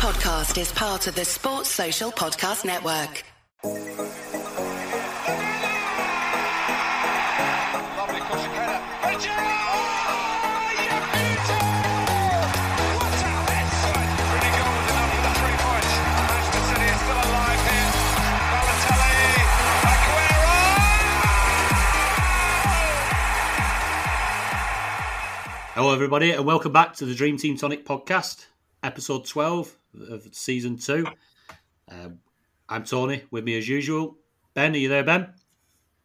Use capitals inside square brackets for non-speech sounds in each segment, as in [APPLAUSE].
podcast is part of the Sports Social Podcast Network. Lovely cross of Keller. And Gerrard! Oh, you beauty! What a miss! Really goal was enough for the three points. Manchester City is still alive here. Balotelli, Aguero! Hello, everybody, and welcome back to the Dream Team Tonic podcast, episode 12 of season two. Um, I'm Tony, with me as usual. Ben, are you there, Ben?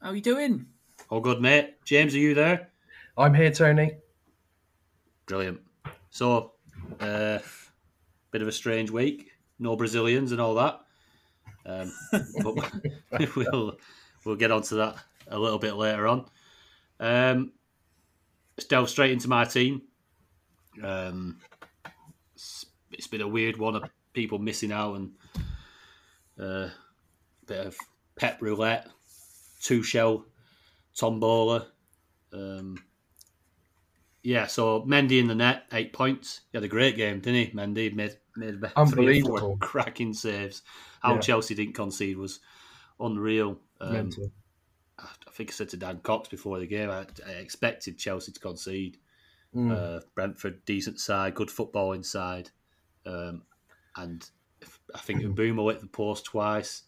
How are you doing? All good, mate. James, are you there? I'm here, Tony. Brilliant. So, uh, bit of a strange week. No Brazilians and all that. Um, [LAUGHS] but [LAUGHS] we'll we'll get onto that a little bit later on. Um, let's delve straight into my team. Um, it's, been a weird one of people missing out and uh, bit of pep roulette, Tuchel tombola. Um, yeah, so Mendy in the net, eight points. He had a great game, didn't he? Mendy made made about three or four Unbelievable. [LAUGHS] cracking saves. How Yeah. Chelsea didn't concede was unreal. Um, Mental. I think I said to Dan Cox before the game, I, I expected Chelsea to concede. Mm. Uh, Brentford, decent side, good football inside. Um, and I think Mbeumo hit the post twice.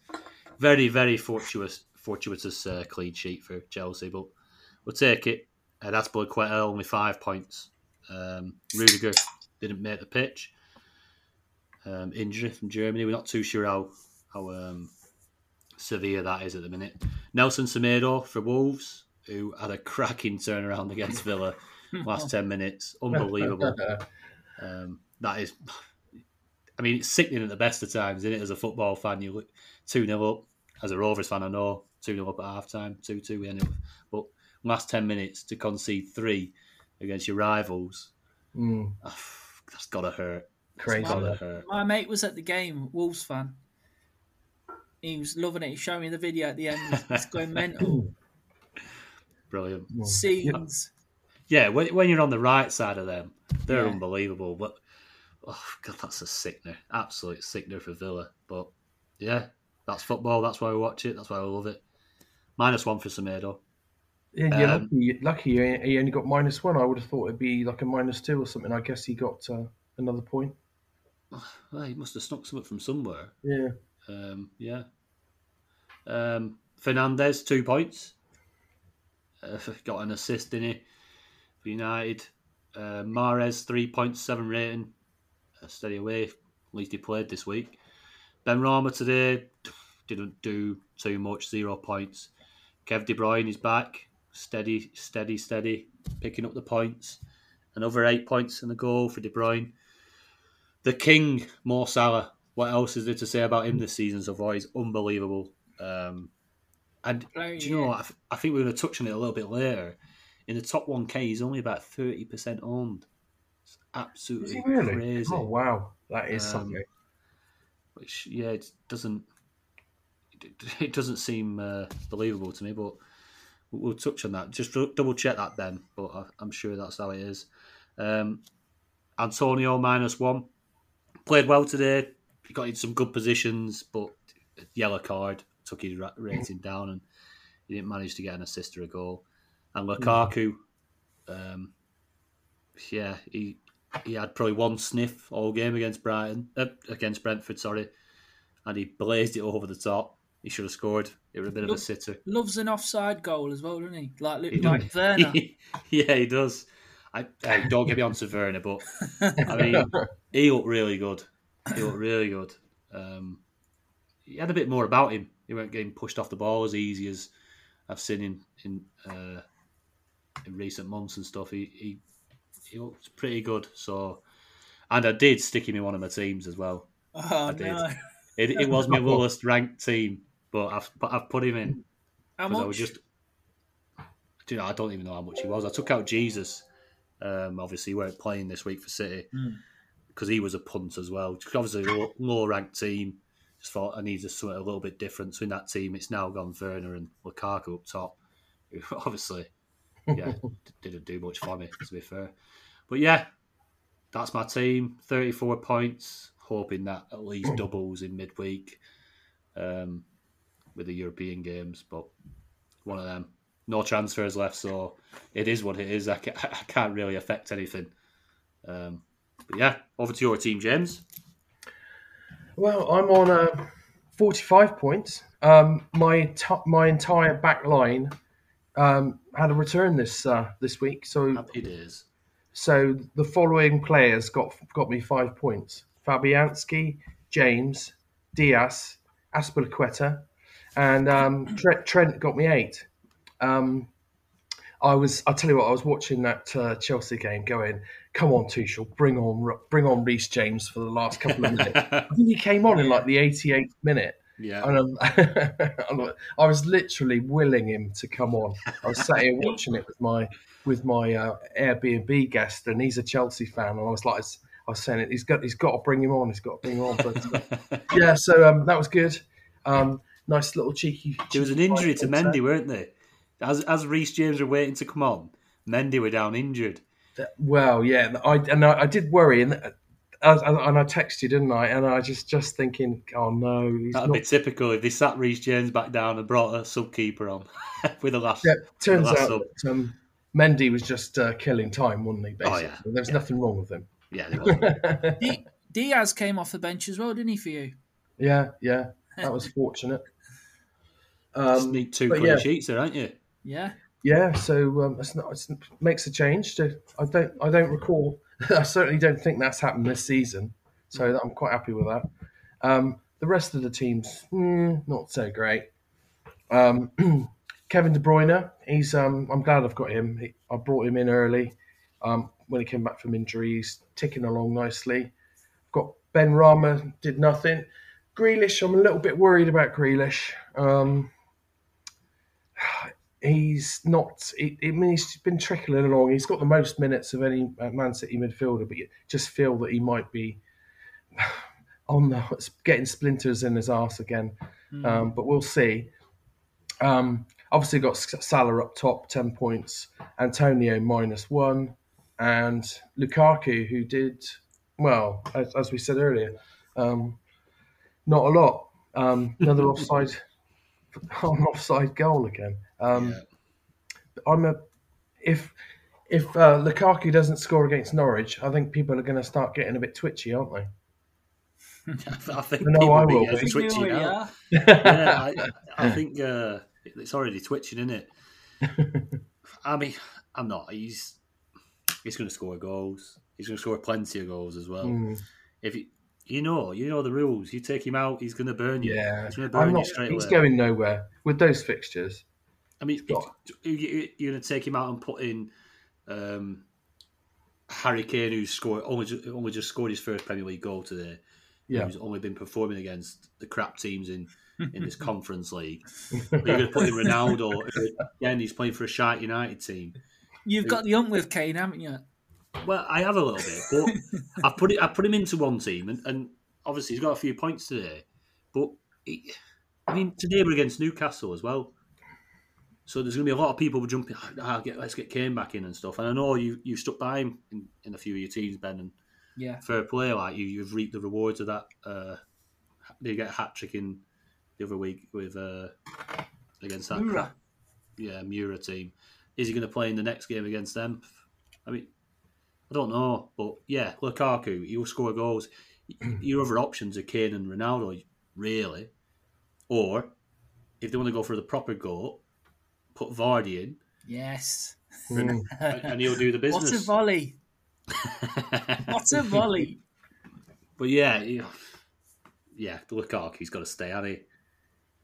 Very, very fortuitous, fortuitous uh, clean sheet for Chelsea, but we'll take it. Uh, that's quite only five points. Um, Rudiger didn't make the pitch. Um, injury from Germany. We're not too sure how how um, severe that is at the minute. Nelson Semedo for Wolves, who had a cracking turnaround [LAUGHS] against Villa last [LAUGHS] 10 minutes. Unbelievable. [LAUGHS] Um, that is, I mean, it's sickening at the best of times, isn't it? As a football fan, you look 2 0 up. As a Rovers fan, I know 2 0 up at half time, 2 2 we ended up. But last 10 minutes to concede three against your rivals, Mm. ah, that's got to hurt. Crazy. That's got to that. hurt. My mate was at the game, Wolves fan. He was loving it. He showed me the video at the end. It's going mental. [LAUGHS] Brilliant. Scenes. Yeah, when, when you're on the right side of them, they're Yeah. unbelievable. But oh god, that's a sickener, absolute sickener for Villa. But yeah, that's football. That's why we watch it. That's why I love it. Minus one for Semedo. Yeah, you're Um, lucky, lucky he he only got minus one. I would have thought it'd be like a minus two or something. I guess he got uh, another point. [SIGHS] Well, he must have snuck something from somewhere. Yeah. Um, yeah. Um, Fernandes two points. Uh, [LAUGHS] got an assist in it for United. Uh, Mahrez three point seven rating. Uh, steady away. At least he played this week. Benrahma today didn't do too much. Zero points. Kev De Bruyne is back. Steady, steady, steady. Picking up the points. Another eight points and a goal for De Bruyne. The King, Mo Salah. What else is there to say about him this season so far? He's unbelievable. Um, and Player, do you know yeah. what? I, th- I think we're going to touch on it a little bit later. In the top 1K, he's only about 30% owned. It's absolutely really? crazy. Oh wow, that is Um, something. Which, yeah, it doesn't [LAUGHS] it- doesn't seem uh, believable to me, but we'll touch on that. Just double check that, then, but I, I'm sure that's how it is. Um, Antonio minus one played well today. He got in some good positions, but yellow card took his rating down, and he didn't manage to get an assist or a goal. And Lukaku, um, yeah, he he had probably one sniff all game against Brighton, uh, against Brentford, sorry, and he blazed it over the top. He should have scored. It was a bit of a sitter. Loves an offside goal as well, doesn't he? Like, He like. Werner. [LAUGHS] yeah, he does. I, I don't get me on to Werner, but I mean, [LAUGHS] he looked really good. He looked really good. Um, he had a bit more about him. He weren't getting pushed off the ball as easy as I've seen in in uh, in recent months and stuff. He, he he looked pretty good. So, and I did stick him in one of my teams as well. Oh, I did. no. It, it was my [LAUGHS] lowest ranked team, but I've but I've put him in How because I much? was just. Do you know, I don't even know how much he was. I took out Jesus. Um, obviously, he weren't playing this week for City Mm. because he was a punt as well. Obviously, a low, low ranked team. Just thought I needed something a little bit different. So in that team, it's now gone Werner and Lukaku up top. [LAUGHS] Who obviously, yeah, [LAUGHS] didn't do much for me to be fair. But yeah, that's my team. Thirty-four points, hoping that at least [CLEARS THROAT] doubles in midweek um, with the European games. But one of them, no transfers left, so it is what it is. I, ca- [LAUGHS] I can't really affect anything. Um, but yeah, over to your team, James. Well, I'm on uh, 45 points. Um, my t- my entire back line um, had a return this uh, this week, so Happy days. so the following players got got me five points: Fabianski, James, Dias, Azpilicueta, and um, Trent, Trent got me eight. Um, I was, I tell you what, I was watching that uh, Chelsea game, going, "Come on, Tuchel, bring on, bring on Reece James for the last couple of minutes." [LAUGHS] I think he came on in like the 88th minute, Yeah. and um, [LAUGHS] I'm- I was literally willing him to come on. I was sat here watching it with my with my uh, Airbnb guest, and he's a Chelsea fan, and I was like, I was saying it, he's got he's got to bring him on, he's got to bring him on. But uh, [LAUGHS] yeah, so um, that was good. Um, nice little cheeky. There was an injury to Mendy, weren't there? As as Reece James were waiting to come on, Mendy were down injured. Well, yeah, I and I, I did worry, and uh, and and I texted you, didn't I? And I just just thinking, oh no, he's That'd not. be typical if they sat Reece James back down and brought a sub keeper on [LAUGHS] with the last. Yeah, turns last out sub. that um, Mendy was just uh, killing time, wasn't he? Oh, Basically, yeah. there's nothing wrong with him. Yeah, there [LAUGHS] Dias came off the bench as well, didn't he, for you? Yeah, yeah, that was fortunate. [LAUGHS] Just Um, need two clean yeah. sheets there, aren't you? Yeah. yeah, so um, it's not, it's, makes a change. To, I don't, I don't recall. [LAUGHS] I certainly don't think that's happened this season. So I'm quite happy with that. Um, the rest of the teams, hmm, not so great. Um, [CLEARS THROAT] Kevin De Bruyne, he's. Um, I'm glad I've got him. He, I brought him in early um, when he came back from injury. He's ticking along nicely. Got Benrahma, did nothing. Grealish, I'm a little bit worried about Grealish. Um, he's not. He, I mean, he's been trickling along. He's got the most minutes of any uh, Man City midfielder, but you just feel that he might be [SIGHS] on the getting splinters in his arse again. Um, but we'll see. Um, obviously, got Salah up top, ten points. Antonio minus one, and Lukaku, who did well, as, as we said earlier, um, not a lot. Um, another [LAUGHS] offside, [LAUGHS] an offside goal again. Um, I'm a if if uh, Lukaku doesn't score against Norwich, I think people are going to start getting a bit twitchy, aren't they? [LAUGHS] I think I know people I will getting be. twitchy You now. yeah. [LAUGHS] yeah, I, I think uh, it's already twitching, isn't it? I mean, I'm not. He's he's going to score goals. He's going to score plenty of goals as well. Mm, If you, you know, you know the rules. You take him out, he's going to burn you. yeah, he's going to burn I'm you not. straight He's away. going nowhere with those fixtures. I mean, if, you- you- you're going to take him out and put in um, Harry Kane, who's scored only just, only just scored his first Premier League goal today. Yeah, who's only been performing against the crap teams in, in this [LAUGHS] conference league. [LAUGHS] You're going to put in Ronaldo, who, again, he's playing for a shite United team. You've got the ump with Kane, haven't you? Well, I have a little bit, but [LAUGHS] I put it. I put him into one team, and, and obviously he's got a few points today. But he, I mean, today we're against Newcastle as well, so there's going to be a lot of people jumping. Ah, get, let's get Kane back in and stuff. And I know you you stuck by him in, in a few of your teams, Ben, and Yeah. fair play. Like you, you've reaped the rewards of that. Uh, you get a hat trick in the other week with uh, against that? Mura. Yeah, Mura team. Is he going to play in the next game against them? I mean, I don't know, but yeah, Lukaku, he'll score goals. [CLEARS THROAT] Your other options are Kane and Ronaldo, really. Or if they want to go for the proper goal, put Vardy in, Yes. Mm. and and he'll do the business. [LAUGHS] What a volley. [LAUGHS] What a volley. But yeah, you know, yeah, Lukaku's got to stay, hasn't he?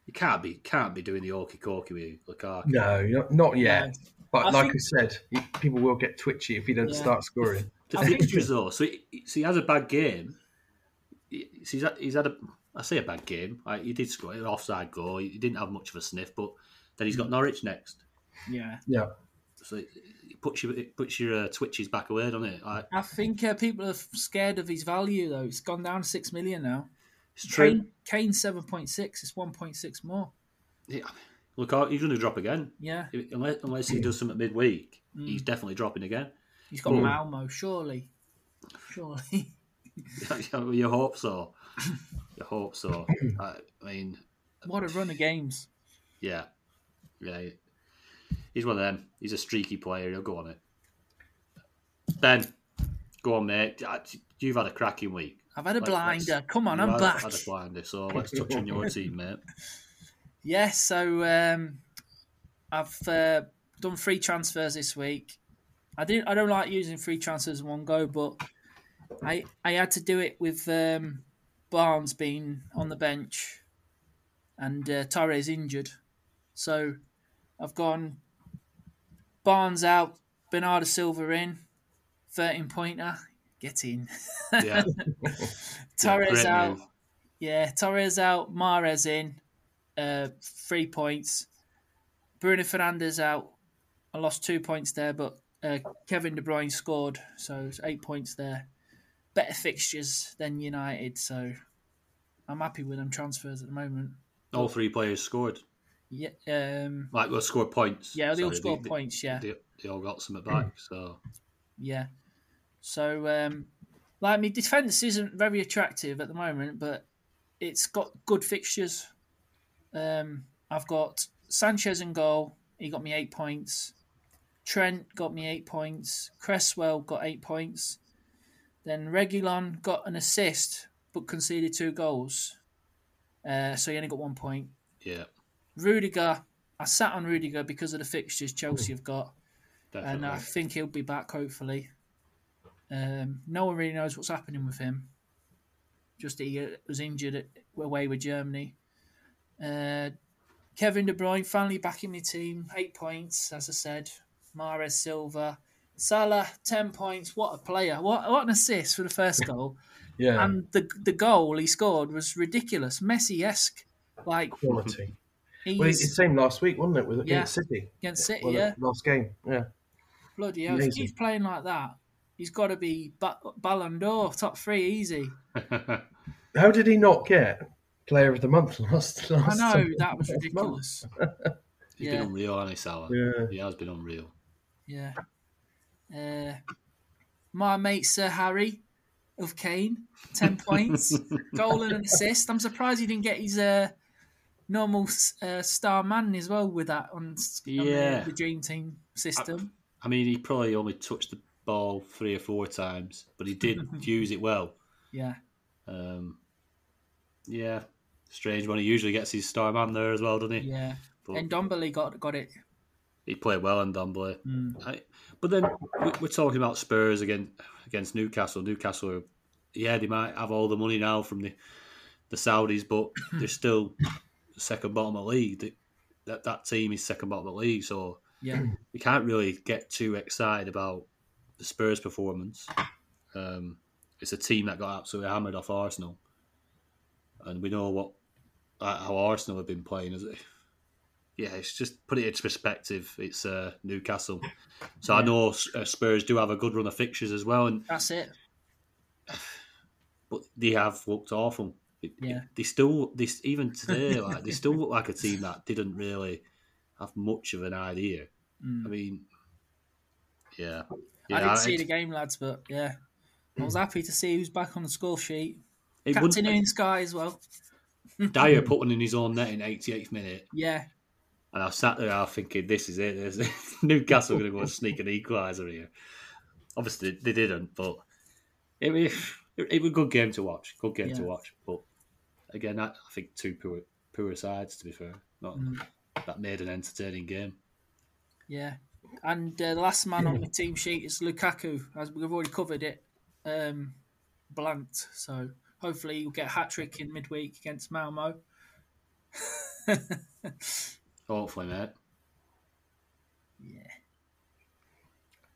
You can't be can't be doing the orky corky with Lukaku. no, not, not yet. But I like think- I said, people will get twitchy if he doesn't Yeah. start scoring. The fixtures though, so he, so he has a bad game. He- so he's had, he's had a I say a bad game. Like, he did score an offside goal. He didn't have much of a sniff, but then he's got Norwich next. Yeah. Yeah, So it, it puts you it puts your uh, twitches back away, doesn't it? Like, I think uh, people are scared of his value, though. It's gone down 6 million now. it's true. Kane, Kane 7.6. It's 1.6 more. Yeah, Lukaku, he's going to drop again Yeah. Unless, unless he does something midweek. He's definitely dropping again. He's got Mm. Malmo, surely. Surely. [LAUGHS] you hope so. You hope so. I, [COUGHS] I mean, What a run of games. yeah, yeah. He's one of them. He's a streaky player. He'll go on it. Ben, go on, mate. You've had a cracking week. I've had a Let's- blinder. Come on, I'm back. Had a blinder, so let's touch on your [LAUGHS] team, mate. Yeah, so um, I've uh, done free transfers this week. I didn't. I don't like using free transfers in one go, but I I had to do it with um, Barnes being on the bench and uh, Torres injured. So I've gone Barnes out, Bernardo Silva in, thirteen pointer, get in. Yeah, [LAUGHS] Torres great out. move. Yeah, Torres out, Mahrez in, uh, three points. Bruno Fernandes out. I lost two points there, but uh, Kevin De Bruyne scored, so it's eight points there. Better fixtures than United, so I'm happy with them transfers at the moment. All three players scored. Yeah, um, Like, well, scored points. yeah, they all Sorry, scored points. Yeah, They, they all got some at back. So yeah. So, um, like, my defence isn't very attractive at the moment, but it's got good fixtures. Um, I've got Sanchez in goal. He got me eight points. Trent got me eight points. Cresswell got eight points. Then Reguilon got an assist but conceded two goals. Uh, so he only got one point. yeah, Rudiger, I sat on Rudiger because of the fixtures Chelsea have got definitely. and I think he'll be back hopefully. Um, no one really knows what's happening with him. Just that he uh, was injured at, away with Germany. Uh, Kevin De Bruyne finally back in my team, eight points, as I said. Mahrez Silva, Salah, ten points. What a player! What what an assist for the first [LAUGHS] goal, Yeah, and the the goal he scored was ridiculous, Messi esque. Like quality. he's [LAUGHS] Well, it's the same last week, wasn't it, with Yeah. against City? against City, Well, yeah. last game. Yeah, Bloody hell, if he Amazing. keeps playing like that, he's got to be ba- Ballon d'Or, top three, easy. [LAUGHS] how did he not get Player of the Month last? [LAUGHS] last I last know, time? that was ridiculous. [LAUGHS] He's yeah. been unreal, hasn't he, Salah? Yeah. He has been unreal. Yeah. Uh, my mate Sir Harry of Kane, 10 [LAUGHS] points, goal and an assist. I'm surprised he didn't get his uh, normal uh, star man as well with that on, s- on the- Yeah. the, Dream Team system. I mean, he probably only touched the ball three or four times, but he did use it well. yeah. Um, yeah, strange one. He usually gets his star man there as well, doesn't he? Yeah. But And Ndombele got, got it. he played well in Ndombele. Mm. I, but then we- we're talking about Spurs again against Newcastle. Newcastle, are, yeah, they might have all the money now from the the Saudis, but [CLEARS THROAT] they're still second bottom of the league. They, that that team is second bottom of the league, so Yeah. you can't really get too excited about the Spurs performance. Um, it's a team that got absolutely hammered off Arsenal, and we know what how Arsenal have been playing. Is it? Yeah, it's just put it into perspective. It's uh, Newcastle, so I know uh, Spurs do have a good run of fixtures as well, and That's it. but they have looked awful. It- Yeah. they still, they even today, like they still look like a team that didn't really have much of an idea. Mm. I mean, yeah, I didn't see it- the game, lads, but yeah. I was happy to see who's back on the score sheet. it Captain wouldn't- in Sky as well. Dier [LAUGHS] put one in his own net in 88th minute, Yeah. and I sat there I thinking, this is it. This is [LAUGHS] Newcastle going to go and sneak an equaliser here. Obviously, they didn't, but it was, it was a good game to watch. Good game to watch. But again, I, I think two poor, poor sides, to be fair. Not, Mm. That made an entertaining game. Yeah, and uh, the last man on the team sheet is Lukaku, as we've already covered it. Um, blanked, so hopefully you'll get a hat trick in midweek against Malmo. [LAUGHS] Hopefully, mate. Yeah,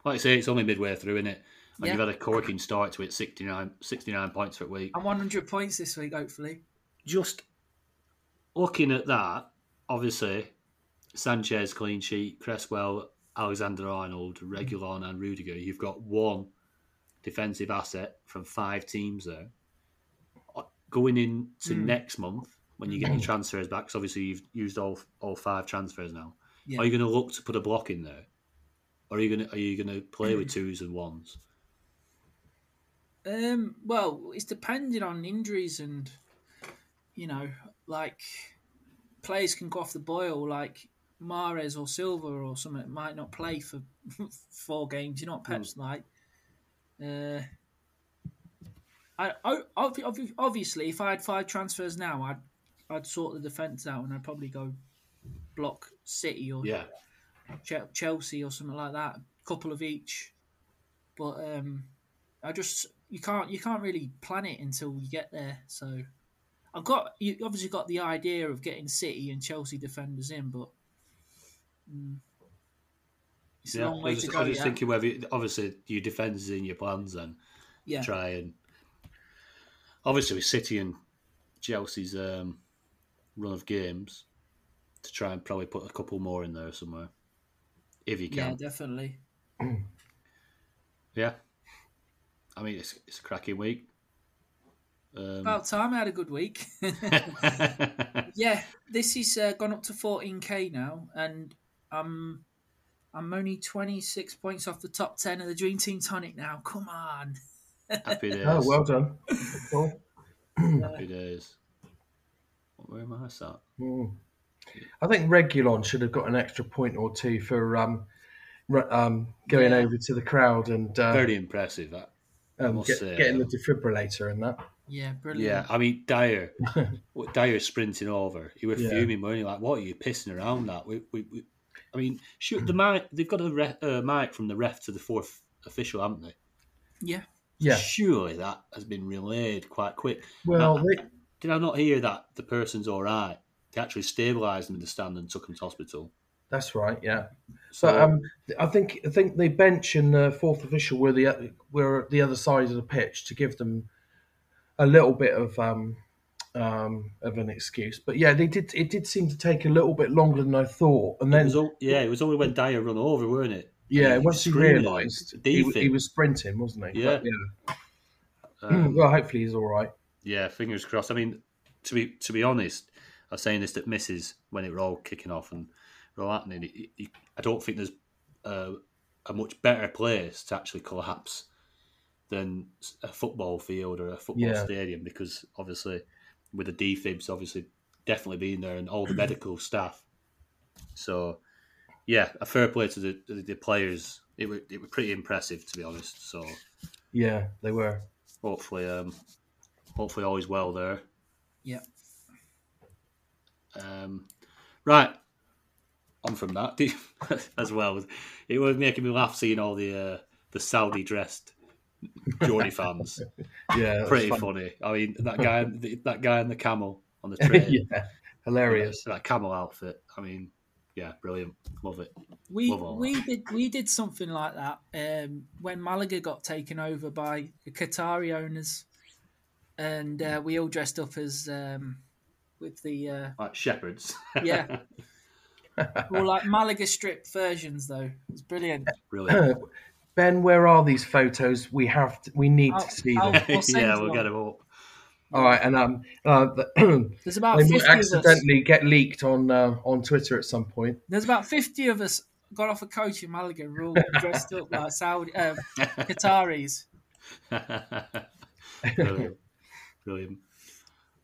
Like I say, it's only midway through, isn't it? And Yeah. you've had a corking start to it, 69, 69 points for a week. I'm 100 points this week, hopefully. Just looking at that, obviously, Sanchez clean sheet, Cresswell, Alexander Arnold, Reguilon, and Rudiger. You've got one defensive asset from five teams there. Going into Mm. next month, when you get your transfers back, because obviously you've used all all five transfers now. Yeah. Are you going to look to put a block in there, or are you going to are you going to play with twos and ones? Um, well, it's depending on injuries and you know, like players can go off the boil, like Mahrez or Silva or something might not play for [LAUGHS] four games. You know what Pep's like. Uh, I, I ob- ob- obviously, if I had five transfers now, I'd I'd sort the defense out and I'd probably go block City or Yeah, Che- Chelsea or something like that, A couple of each. But um, I just you can't you can't really plan it until you get there. So I've got you obviously got the idea of getting City and Chelsea defenders in, but mm, it's yeah. a long I way was to just, go. I was just yeah. thinking whether you- obviously your defence is in your plans and yeah, Try and obviously with City and Chelsea's um, run of games to try and probably put a couple more in there somewhere if you can. yeah, definitely. [CLEARS THROAT] Yeah. I mean, it's, it's a cracking week. Um, About time I had a good week. [LAUGHS] yeah, this is uh, gone up to 14k now, and I'm I'm only 26 points off the top 10 of the Dream Team Tonic now. Come on. [LAUGHS] happy [LAUGHS] days. Oh, well done. Cool. [CLEARS THROAT] Happy days. Where am I sat? Mm. I think Reguilon should have got an extra point or two for um, re- um, going Yeah. over to the crowd and uh, Very impressive. That. um, get- say, getting the defibrillator and that. Yeah, brilliant. Yeah. I mean Dier, [LAUGHS] Dier sprinting over. He was Yeah. fuming, weren't he? Like, what are you pissing around that? We, we, we, I mean, shoot the mic. They've got a re, uh, mic from the ref to the fourth official, haven't they? Yeah. Yeah. Surely that has been relayed quite quick. Well, Now, they, Did I not hear that the person's all right? They actually stabilised him in the stand and took him to hospital. that's right. Yeah. So, But um, I think I think the bench and the fourth official were the were the other side of the pitch to give them a little bit of um, um, of an excuse. But yeah, they did. It did seem to take a little bit longer than I thought. And it then was all, yeah, it was only when Dier run over, weren't it? Yeah, once he screaming at him, realised he, he was sprinting, wasn't he? Yeah. But, yeah. [CLEARS THROAT] Um, [CLEARS THROAT] well, hopefully he's all right. Yeah, fingers crossed. I mean, to be to be honest, I was saying this to misses when it were all kicking off and were all happening. It, it, I don't think there's a, a much better place to actually collapse than a football field or a football Yeah. stadium because obviously with the defibs obviously definitely being there and all the [CLEARS THROAT] medical staff. So yeah, a fair play to the, the, the players. It was it was pretty impressive to be honest. So Yeah, they were. hopefully um hopefully all is well there. Yeah. Um, right, on from that [LAUGHS] as well. It was making me laugh seeing all the uh, the Saudi dressed Geordie fans. [LAUGHS] Yeah, Pretty fun. funny. I mean, that guy, [LAUGHS] that guy in the camel on the train, yeah, hilarious. that camel outfit. I mean, yeah, brilliant. Love it. We Love all we did we did something like that um, when Malaga got taken over by the Qatari owners, and uh, we all dressed up as um, with the uh, Like shepherds. [LAUGHS] yeah, well like Malaga strip versions though. It's brilliant. brilliant. [LAUGHS] Ben, where are these photos? We have. To, we need I'll- to see I'll- them. I'll [LAUGHS] yeah, we'll one. get them up. All right, and um, uh, the, [CLEARS THROAT] There's about they fifty might of us. accidentally get leaked on uh, on Twitter at some point. There's about fifty of us got off a coach in Malaga, we're all dressed up like Saudi uh, Qataris. [LAUGHS] Brilliant. Brilliant.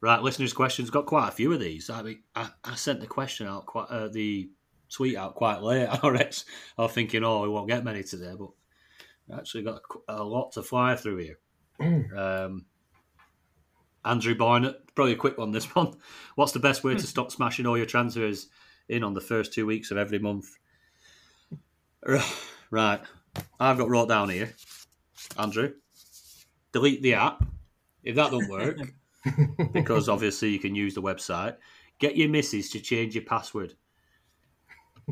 Right, listeners' questions. Got quite a few of these. I mean, I, I sent the question out quite uh, the tweet out quite late. [LAUGHS] I was I was thinking, oh, we won't get many today, but actually got a, a lot to fly through here. [CLEARS THROAT] um, Andrew Barnett, probably a quick one. This one. [LAUGHS] What's the best way to hmm. stop smashing all your transfers in on the first two weeks of every month? [SIGHS] Right, I've got wrote down here. Andrew, delete the app if that don't work, [LAUGHS] because obviously you can use the website. Get your missus to change your password,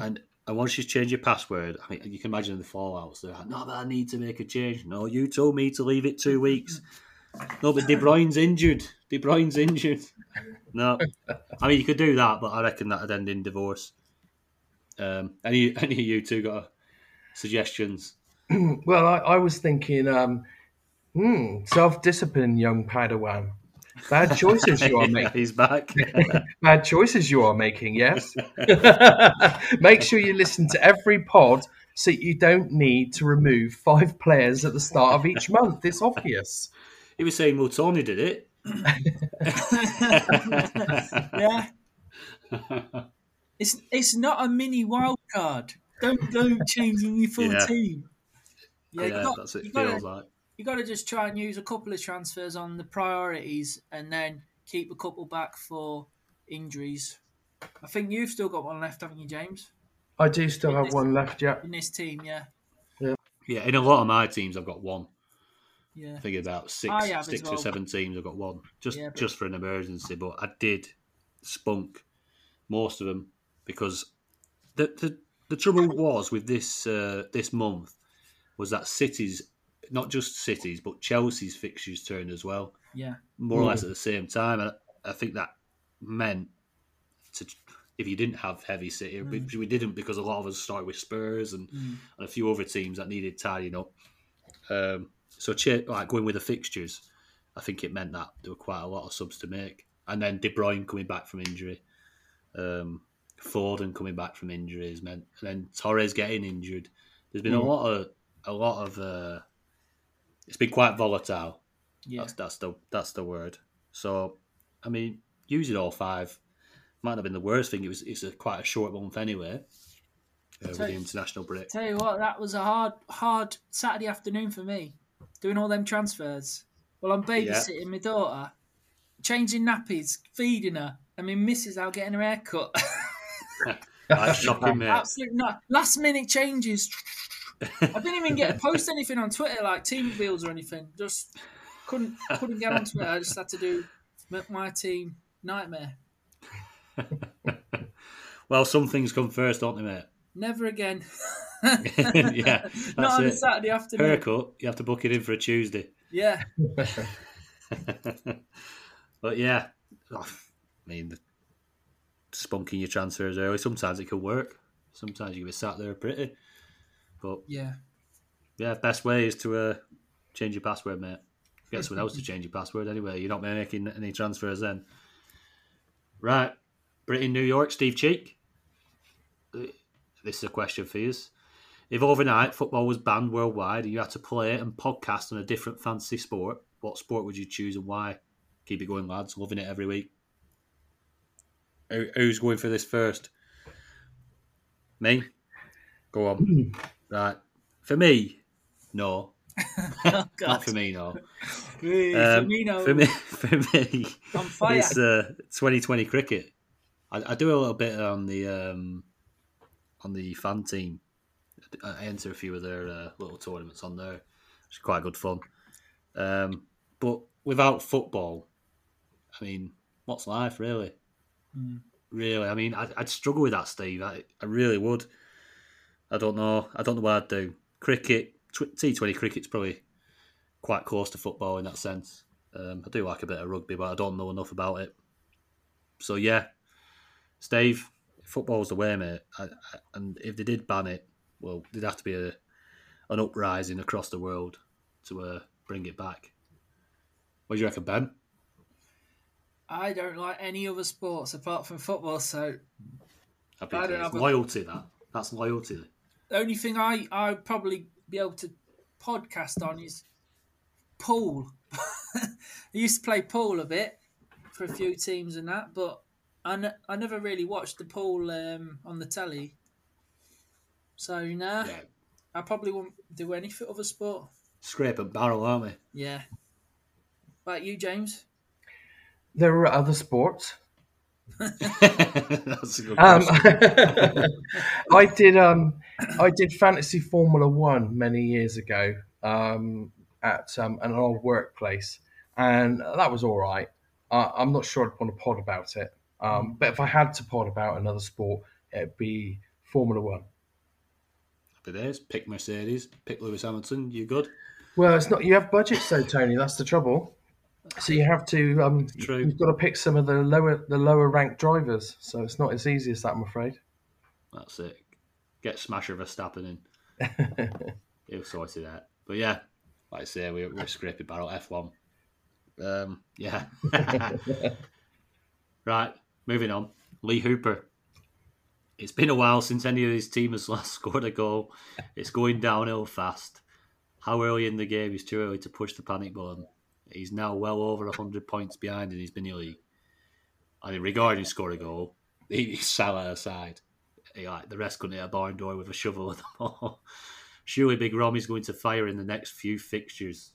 and and once she's changed your password, I mean, you can imagine the fallouts. They're like, "No, but I need to make a change." No, you told me to leave it two weeks. No, but De Bruyne's injured. De Bruyne's injured. No, I mean you could do that, but I reckon that'd end in divorce. Um, any any of you two got suggestions? [CLEARS THROAT] Well, I, I was thinking, um, hmm, self discipline, young Padawan. Bad [LAUGHS] choices you are making. He's back. [LAUGHS] Bad choices you are making. Yes. [LAUGHS] Make sure you listen to every pod so you don't need to remove five players at the start of each month. It's obvious. He was saying, well, Tony did it. [LAUGHS] Yeah. It's it's not a mini wild card. Don't go changing your full Yeah. team. Yeah, yeah, you got, that's what you it gotta, feels like. you got to just try and use a couple of transfers on the priorities, and then keep a couple back for injuries. I think you've still got one left, haven't you, James? I do still have one left, yeah. In this team, yeah, Yeah, in a lot of my teams, I've got one. Yeah. I think about six, I have as six well. or seven teams. I've got one just Yeah, but- just for an emergency. But I did spunk most of them because the the, the trouble was with this uh, this month was that cities, not just cities, but Chelsea's fixtures turned as well, Yeah, more or less at the same time. And I think that meant to if you didn't have heavy city, which we didn't because a lot of us started with Spurs and, and a few other teams that needed tidying up. Um, so like going with the fixtures, I think it meant that there were quite a lot of subs to make, and then De Bruyne coming back from injury, um, Foden coming back from injuries meant, and then Torres getting injured. There's been a lot of a lot of. Uh, it's been quite volatile. yeah. That's that's the that's the word. So, I mean, using all five might not have been the worst thing. It was it's a quite a short month anyway. Uh, with the international break. Tell you what, that was a hard, hard Saturday afternoon for me, doing all them transfers. Well, I'm babysitting my daughter, changing nappies, feeding her, I mean, missus out getting her hair cut. [LAUGHS] That's shocking, mate. Absolutely not. Last minute changes. I didn't even get to post [LAUGHS] anything on Twitter like team reveals or anything. Just couldn't couldn't get on Twitter. I just had to do my- my team nightmare. [LAUGHS] Well, some things come first, don't they, mate? Never again. [LAUGHS] yeah, Not on a. Saturday afternoon. Haircut, you have to book it in for a Tuesday. Yeah. [LAUGHS] but yeah, oh, I mean, spunking your transfers early. Sometimes it can work. Sometimes you can be sat there pretty. But Yeah. yeah, best way is to uh, change your password, mate. Get someone else to change your password anyway. You're not making any transfers then. Right, Britain, New York, Steve Cheek. This is a question for you. If overnight football was banned worldwide and you had to play and podcast on a different fantasy sport, what sport would you choose and why? Keep it going, lads. Loving it every week. Who- Who's going for this first? Me? Go on. [CLEARS THROAT] right. For me, no. [LAUGHS] Oh. [LAUGHS] Not for me, no. Um, for me, [LAUGHS] for me, on fire. it's uh, 2020 cricket. I, I do a little bit on the um, on the fan team. I enter a few of their uh, little tournaments on there. It's quite good fun. Um, but without football, I mean, what's life really? Really, I mean, I'd, I'd struggle with that, Steve. I, I really would. I don't know. I don't know what I'd do. Cricket, T20 cricket's probably quite close to football in that sense. Um, I do like a bit of rugby, but I don't know enough about it. So yeah, Steve, football's the way, mate. I, I, and if they did ban it, well, there'd have to be a an uprising across the world to uh, bring it back. What do you reckon, Ben? I don't like any other sports apart from football, so I don't have a- loyalty. That that's loyalty. the only thing I I'd probably be able to podcast on is pool. [LAUGHS] I used to play pool a bit for a few teams and that, but I, n- I never really watched the pool um, on the telly. So nah, Yeah, I probably won't do any for other sport. scrape and barrel, aren't we? Yeah. About you, James? There are other sports. [LAUGHS] that's a good Um. [LAUGHS] I did um, I did fantasy Formula One many years ago um, at um, an old workplace, and that was all right. Uh, I'm not sure I'd want to pod about it, um, but if I had to pod about another sport, it'd be Formula One. Happy days. Pick Mercedes. Pick Lewis Hamilton. You good? Well, it's not. You have budgets though, Tony. That's the trouble. So you have to. Um, True. You've got to pick some of the lower the lower ranked drivers. So it's not as easy as that, I'm afraid. That's it. Get Smasher Verstappen in. He'll sort it out. But yeah, like I say, we're, we're scraping barrel F1. Um, yeah. [LAUGHS] right, moving on. Lee Hooper. It's been a while since any of his team has [LAUGHS] last scored a goal. It's going downhill fast. How early in the game is too early to push the panic button? He's now well over 100 points behind in his mini league. I mean, regarding scoring a goal, [LAUGHS] he's Salah aside. He, like, the rest couldn't hit a barn door with a shovel at the [LAUGHS] ball. Surely Big Rom is going to fire in the next few fixtures.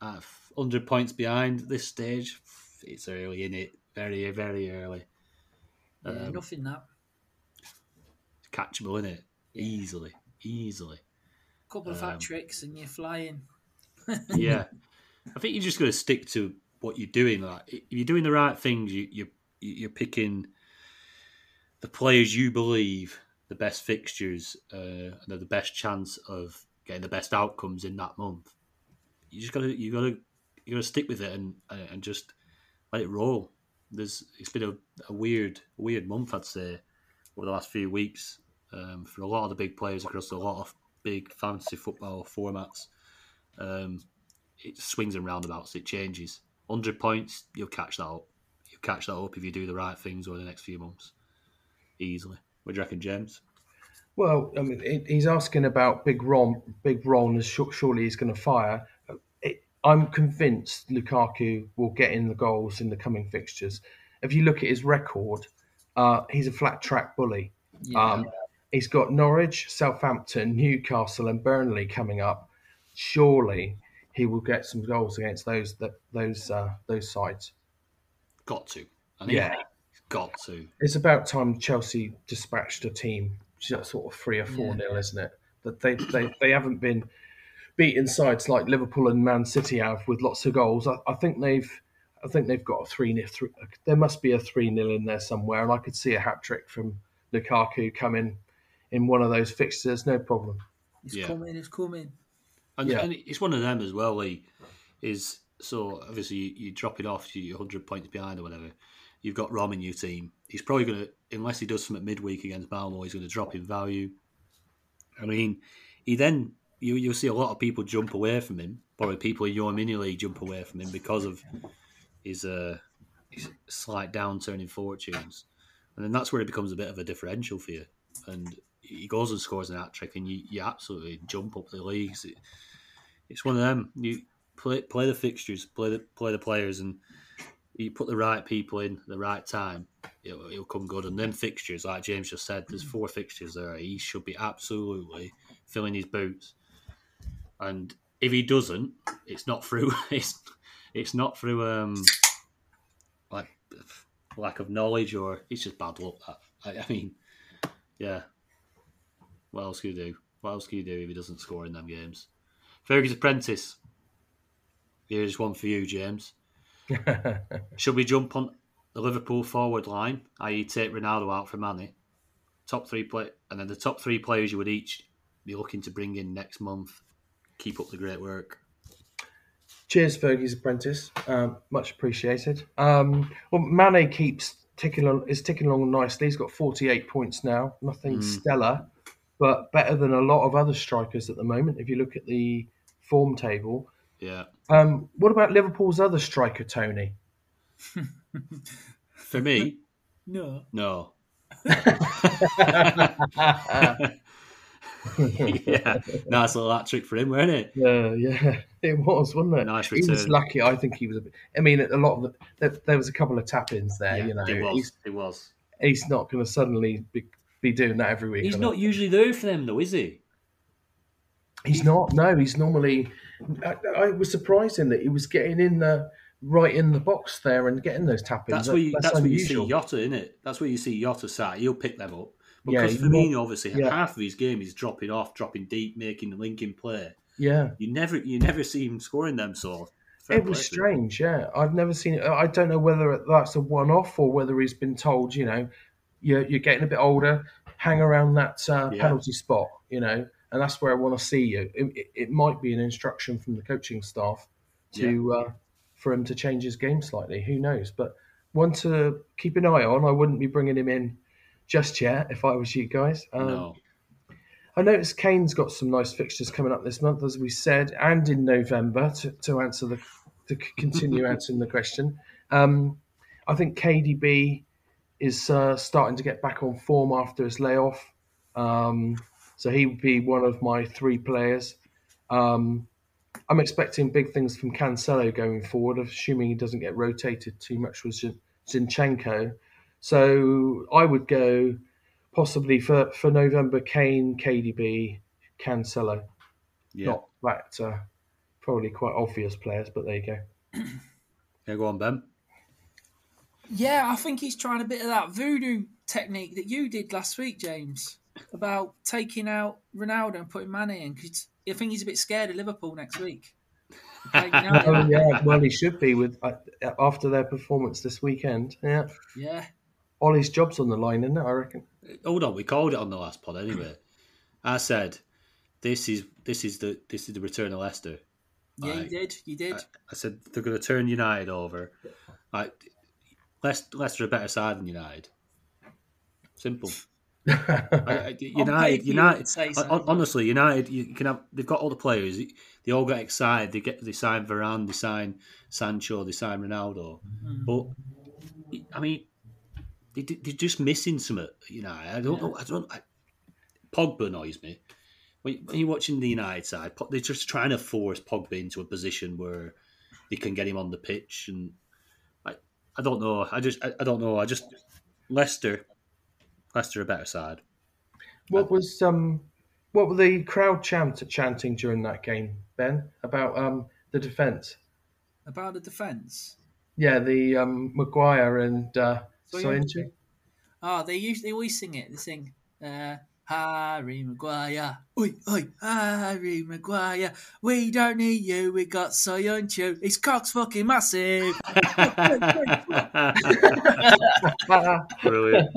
Uh, 100 points behind this stage, it's early in it. Very, very early. Yeah, Um, nothing that. catchable in it easily, easily. A couple of um, hat tricks and you're flying. [LAUGHS] yeah, I think you're just going to stick to what you're doing. Like if you're doing the right things, you you you're picking the players you believe the best fixtures uh, and the best chance of getting the best outcomes in that month. You just got to you got to you got to stick with it and and just let it roll. There's it's been a, a weird weird month I'd say over the last few weeks um, for a lot of the big players across a lot of big fantasy football formats. Um, it swings and roundabouts. It changes. Hundred points, you'll catch that up. You'll catch that up if you do the right things over the next few months, easily. What do you reckon, James? Well, I mean, he's asking about Big Rom. Big Rom is surely he's going to fire. I'm convinced Lukaku will get in the goals in the coming fixtures. If you look at his record, uh, he's a flat track bully. Um, he's got Norwich, Southampton, Newcastle, and Burnley coming up. Surely he will get some goals against those that those uh, those sides. Got to. Yeah. got to. It's about time Chelsea dispatched a team, sort of three or four nil, isn't it? That they, they they haven't been beaten sides like Liverpool and Man City have with lots of goals. I, I think they've I think they've got a three nil. Three, there must be a three nil in there somewhere, and I could see a hat trick from Lukaku coming in one of those fixtures, no problem. It's Yeah. coming, it's coming. And, Yeah. and it's one of them as well. Like, is so obviously you, you drop it off, you're hundred points behind or whatever. You've got Rom in your team. He's probably going to, unless he does something midweek against Malmo, he's going to drop in value. I mean, he then you you'll see a lot of people jump away from him. Probably people in your mini league jump away from him because of his uh his slight downturn in fortunes, and then that's where it becomes a bit of a differential for you. And he goes and scores an hat trick, and you, you absolutely jump up the leagues. It, it's one of them. You play play the fixtures, play the play the players, and you put the right people in the right time. It'll, it'll come good. And then fixtures, like James just said, there's four fixtures there. He should be absolutely filling his boots. And if he doesn't, it's not through. [LAUGHS] It's it's not through um like lack of knowledge or it's just bad luck. I, I mean, yeah. What else can you do? What else can you do if he doesn't score in them games? Fergie's apprentice. Here's one for you, James. [LAUGHS] Should we jump on the Liverpool forward line, i.e., take Ronaldo out for Mane? Top three play, and then the top three players you would each be looking to bring in next month. Keep up the great work. Cheers, Fergie's apprentice. Um, much appreciated. Um, well, Mane keeps ticking on. Is ticking along nicely. He's got 48 points now. Nothing stellar, but better than a lot of other strikers at the moment. If you look at the form table. Yeah, Um, what about Liverpool's other striker, Tony? [LAUGHS] for me, No. no. [LAUGHS] [LAUGHS] [LAUGHS] yeah, nice little hat trick for him, wasn't it? Uh, yeah, it was, wasn't it? Nice He was lucky. I think he was a bit. I mean, a lot of the, there, there was a couple of tap-ins there. you know, it was. he's It was. he's not going to suddenly be, be doing that every week. He's not don't- usually there for them, though, is he? He's not. No, he's normally. I, I was surprising that he was getting in the right in the box there and getting those tap-ins. That's where you. That's, where you see. Jota, isn't it? That's where you see Jota sat. He'll pick them up. Yeah, Because he's Firmino, not- obviously, yeah. half of his game is dropping off, dropping deep, making the linking play. Yeah, You never, you never see him scoring them. So it was play to him. strange. Yeah, I've never seen it. I don't know whether that's a one-off or whether he's been told, you know, you're, you're getting a bit older, hang around that uh, Yeah. penalty spot, you know, and that's where I want to see you. It, it, it might be an instruction from the coaching staff to uh, for him to change his game slightly. Who knows? But one to keep an eye on. I wouldn't be bringing him in just yet if I was you guys. Um, No, I noticed Kane's got some nice fixtures coming up this month, as we said, and in November. To, to answer the to continue [LAUGHS] answering the question, um, I think KDB is uh, starting to get back on form after his layoff. Um, so he would be one of my three players. Um, I'm expecting big things from Cancelo going forward, assuming he doesn't get rotated too much with Zin- Zinchenko. So I would go possibly for, for November Kane, KDB, Cancelo. Yeah. Not that uh, probably quite obvious players, but there you go. [CLEARS THROAT] Yeah, go on, Ben. Yeah, I think he's trying a bit of that voodoo technique that you did last week, James, about taking out Ronaldo and putting Mane in. Because I think he's a bit scared of Liverpool next week. Like, you [LAUGHS] know, Oh yeah, well he should be with uh, after their performance this weekend. Yeah, yeah, Ollie's job's on the line, isn't it? I reckon. Hold on, we called it on the last pod anyway. I said this is this is the this is the return of Leicester. yeah, you did, you did. I said they're going to turn United over. Like Leicester, Leicester are a better side than United. Simple. I, I, [LAUGHS] United, United. say so, honestly, United. You can have. They've got all the players. They all get excited. They get. They sign Varane. They sign Sancho. They sign Ronaldo. Hmm. But I mean, they, they're just missing some. you know. I don't know. I don't. I, Pogba annoys me. When when you're watching the United side, they're just trying to force Pogba into a position where they can get him on the pitch, and I, I don't know. I just, I, I don't know. I just Leicester, Leicester a better side. What was um, what were the crowd chant chanting during that game, Ben? About um the defence. About the defence. Yeah, the um Maguire and uh, Soyuncu. Soyuncu. Oh, they usually always sing it. They sing uh, Harry Maguire. Oi, oi, Harry Maguire. We don't need you. We got Soyuncu. His cock's fucking massive. [LAUGHS] Brilliant.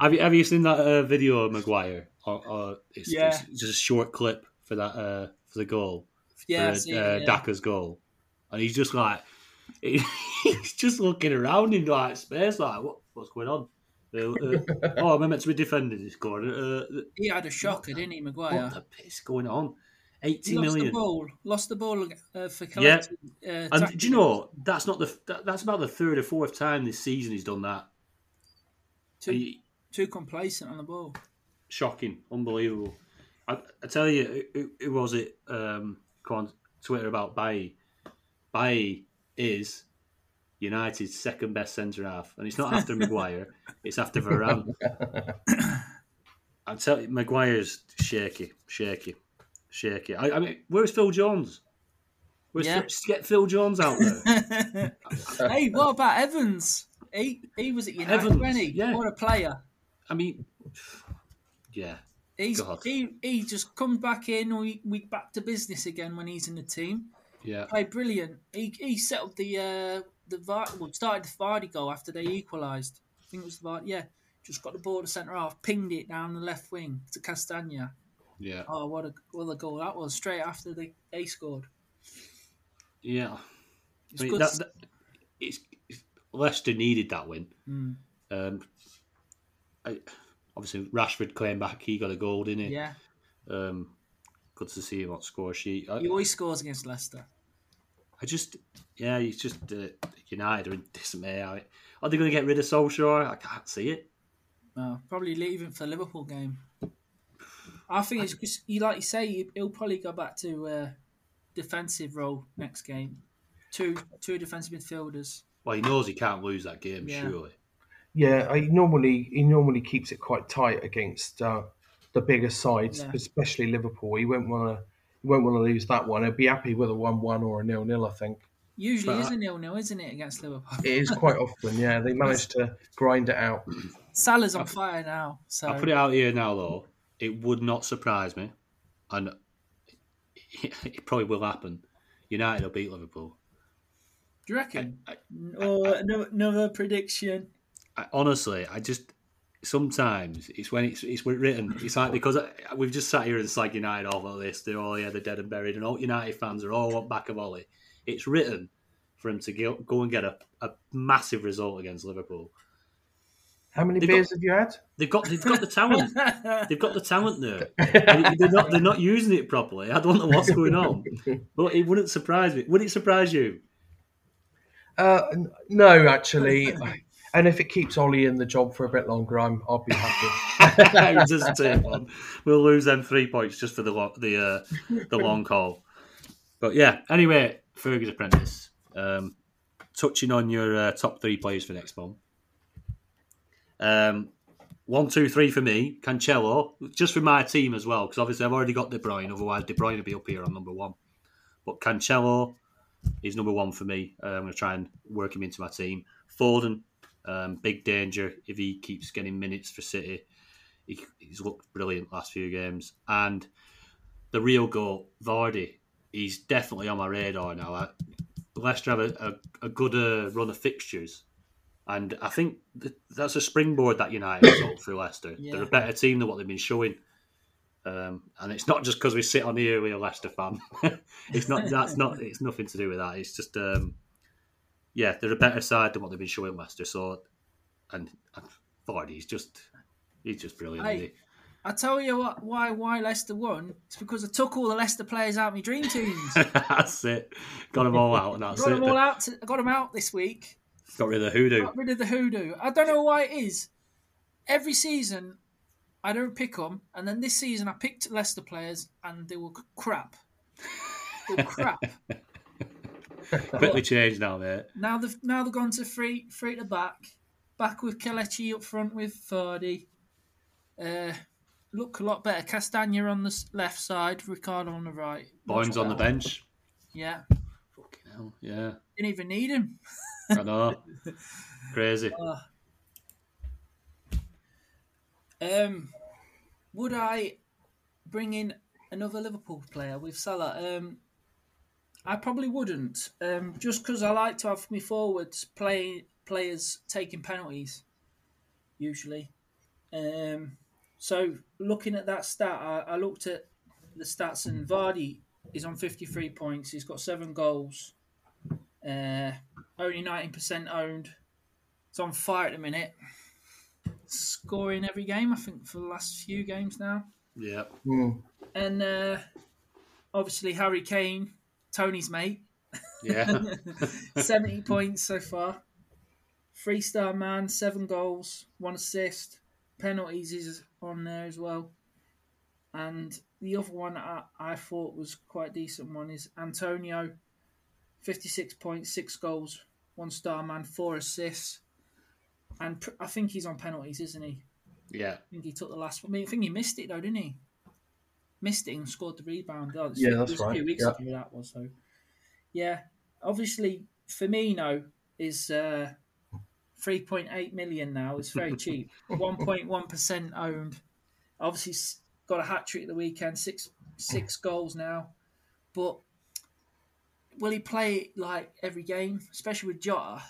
have you have you seen that uh, video of Maguire? Or, or it's, Yeah. it's just a short clip for that uh, for the goal. Yeah, for I've uh, yeah. Daka's goal, and he's just like [LAUGHS] he's just looking around in like space, like what what's going on? Uh, uh, oh, am I meant to be defending this corner? Uh, He had a shocker, didn't he, Maguire? what the piss going on? He Eighty lost million. the ball. Lost the ball uh, for Yeah. collecting. Uh, And do you know that's not the that, that's about the third or fourth time this season he's done that. too, He- too complacent on the ball. shocking, unbelievable. I, I tell you, who, who was it? Um, Twitter about Bailly. Bailly is United's second best centre half, and it's not after [LAUGHS] Maguire; it's after Varane. [LAUGHS] I tell you, Maguire's shaky, shaky, shaky. I, I mean, where's Phil Jones? Where's Yeah. Phil, get Phil Jones out there. [LAUGHS] hey, what about Evans? He he was at United, Evans, wasn't he? yeah. What a player. I mean, yeah, He's God. he he just comes back in. We we back to business again when he's in the team. yeah. Played brilliant. He he settled the uh the well, started the Vardy goal after they equalised. I think it was the Vardy. Yeah, just got the ball to centre half, pinged it down the left wing to Castagna. Yeah, Oh, what a what a goal that was! Straight after they they scored. yeah. It's I mean, good. that, that, it's, it's- Leicester needed that win. Mm, Um, I, obviously, Rashford came back. He got a goal, didn't he? yeah, Um, good to see him on score sheet. I, he always scores against Leicester. I just, yeah, he's just uh, United are in dismay. Are are they going to get rid of Solskjaer? I can't see it. No, probably leaving for the Liverpool game. I think it's just you like you say he'll probably go back to uh, defensive role next game. Two two defensive midfielders. Well, he knows he can't lose that game, Yeah. surely. Yeah, I normally he normally keeps it quite tight against uh, the bigger sides, Yeah. especially Liverpool. He won't want to he won't want to lose that one. He'll be happy with a one-one or a nil-nil. I think Usually But is I- a nil nil, isn't it, against Liverpool? it is quite often. Yeah, they [LAUGHS] managed to grind it out. Salah's on fire now, so I'll put it out here now, though. It would not surprise me, and [LAUGHS] it probably will happen. United will beat Liverpool. do you reckon? I- Or another, another prediction? I, honestly, I just sometimes it's when it's it's written. It's like because we've just sat here and slag United off like this. They're all yeah, they're dead and buried, and all United fans are all back of Ollie. It's written for him to go, go and get a, a massive result against Liverpool. How many They've beers have you had? They've got they've got the talent. [LAUGHS] They've got the talent there. They're not they're not using it properly. I don't know what's going on, but it wouldn't surprise me. Would it surprise you? Uh, no, actually, I- [LAUGHS] And if it keeps Ollie in the job for a bit longer, I'm I'll be happy. [LAUGHS] We'll lose them three points just for the lo- the uh, the long call. But yeah, anyway, Fergus Apprentice. Um, touching on your uh, top three players for next month. Um, one, two, three for me. Cancelo, just for my team as well, because obviously I've already got De Bruyne. Otherwise, De Bruyne would be up here on number one. But Cancelo is number one for me. Uh, I'm going to try and work him into my team. Foden, um, big danger if he keeps getting minutes for City. He, he's looked brilliant last few games. And the real goal, Vardy, he's definitely on my radar now. I, Leicester have a, a, a good uh, run of fixtures. And I think th- that's a springboard that United result through Leicester. Yeah. They're a better team than what they've been showing. Um, and it's not just because we sit on here with a Leicester fan. [LAUGHS] it's not. That's not. It's nothing to do with that. It's just. Um, yeah, they're a better side than what they've been showing Leicester. So, and, and Vardy's just. He's just brilliant. Hey. I tell you what, why why Leicester won? It's because I took all the Leicester players out of my dream teams. [LAUGHS] that's it. Got them all out, and that's got it. them all out. To, I got them out this week. Got rid of the hoodoo. Got rid of the hoodoo. I don't know why it is. Every season, I don't pick them, and then this season I picked Leicester players, and they were crap. They were crap. [LAUGHS] [LAUGHS] Quickly changed now, mate. now they've now they've gone to three three to back, back with Kelechi up front with Vardy. Uh, look a lot better. Castagna on the left side, Ricardo on the right. Boyne's on the bench. Yeah, Fucking hell. Yeah, didn't even need him. [LAUGHS] I know. [LAUGHS] Crazy. Um, would I bring in another Liverpool player with Salah? Um, I probably wouldn't. Um, just because I like to have my forwards play players taking penalties, usually. Um, so looking at that stat, I, I looked at the stats, and Vardy is on fifty three points. He's got seven goals. Uh, only nineteen percent owned. It's on fire at the minute scoring every game. I think for the last few games now, Yeah. Mm. and uh, obviously Harry Kane, Tony's mate, Yeah. [LAUGHS] seventy points so far. Three star man, seven goals, one assist, penalties is on there as well. And the other one I, I thought was quite decent one is Antonio, fifty six points, six goals, one star man, four assists. And pr- I think he's on penalties, isn't he? yeah. I think he took the last one. I mean, I think he missed it though, didn't he? Missed it and scored the rebound. It's- Yeah, it that's was A right. few weeks Yeah. ago that was so. Yeah, obviously Firmino is uh, three point eight million now. It's very [LAUGHS] cheap. One point one percent owned. Obviously got a hat trick the weekend. Six six [CLEARS THROAT] goals now, but will he play like every game? Especially with Jota,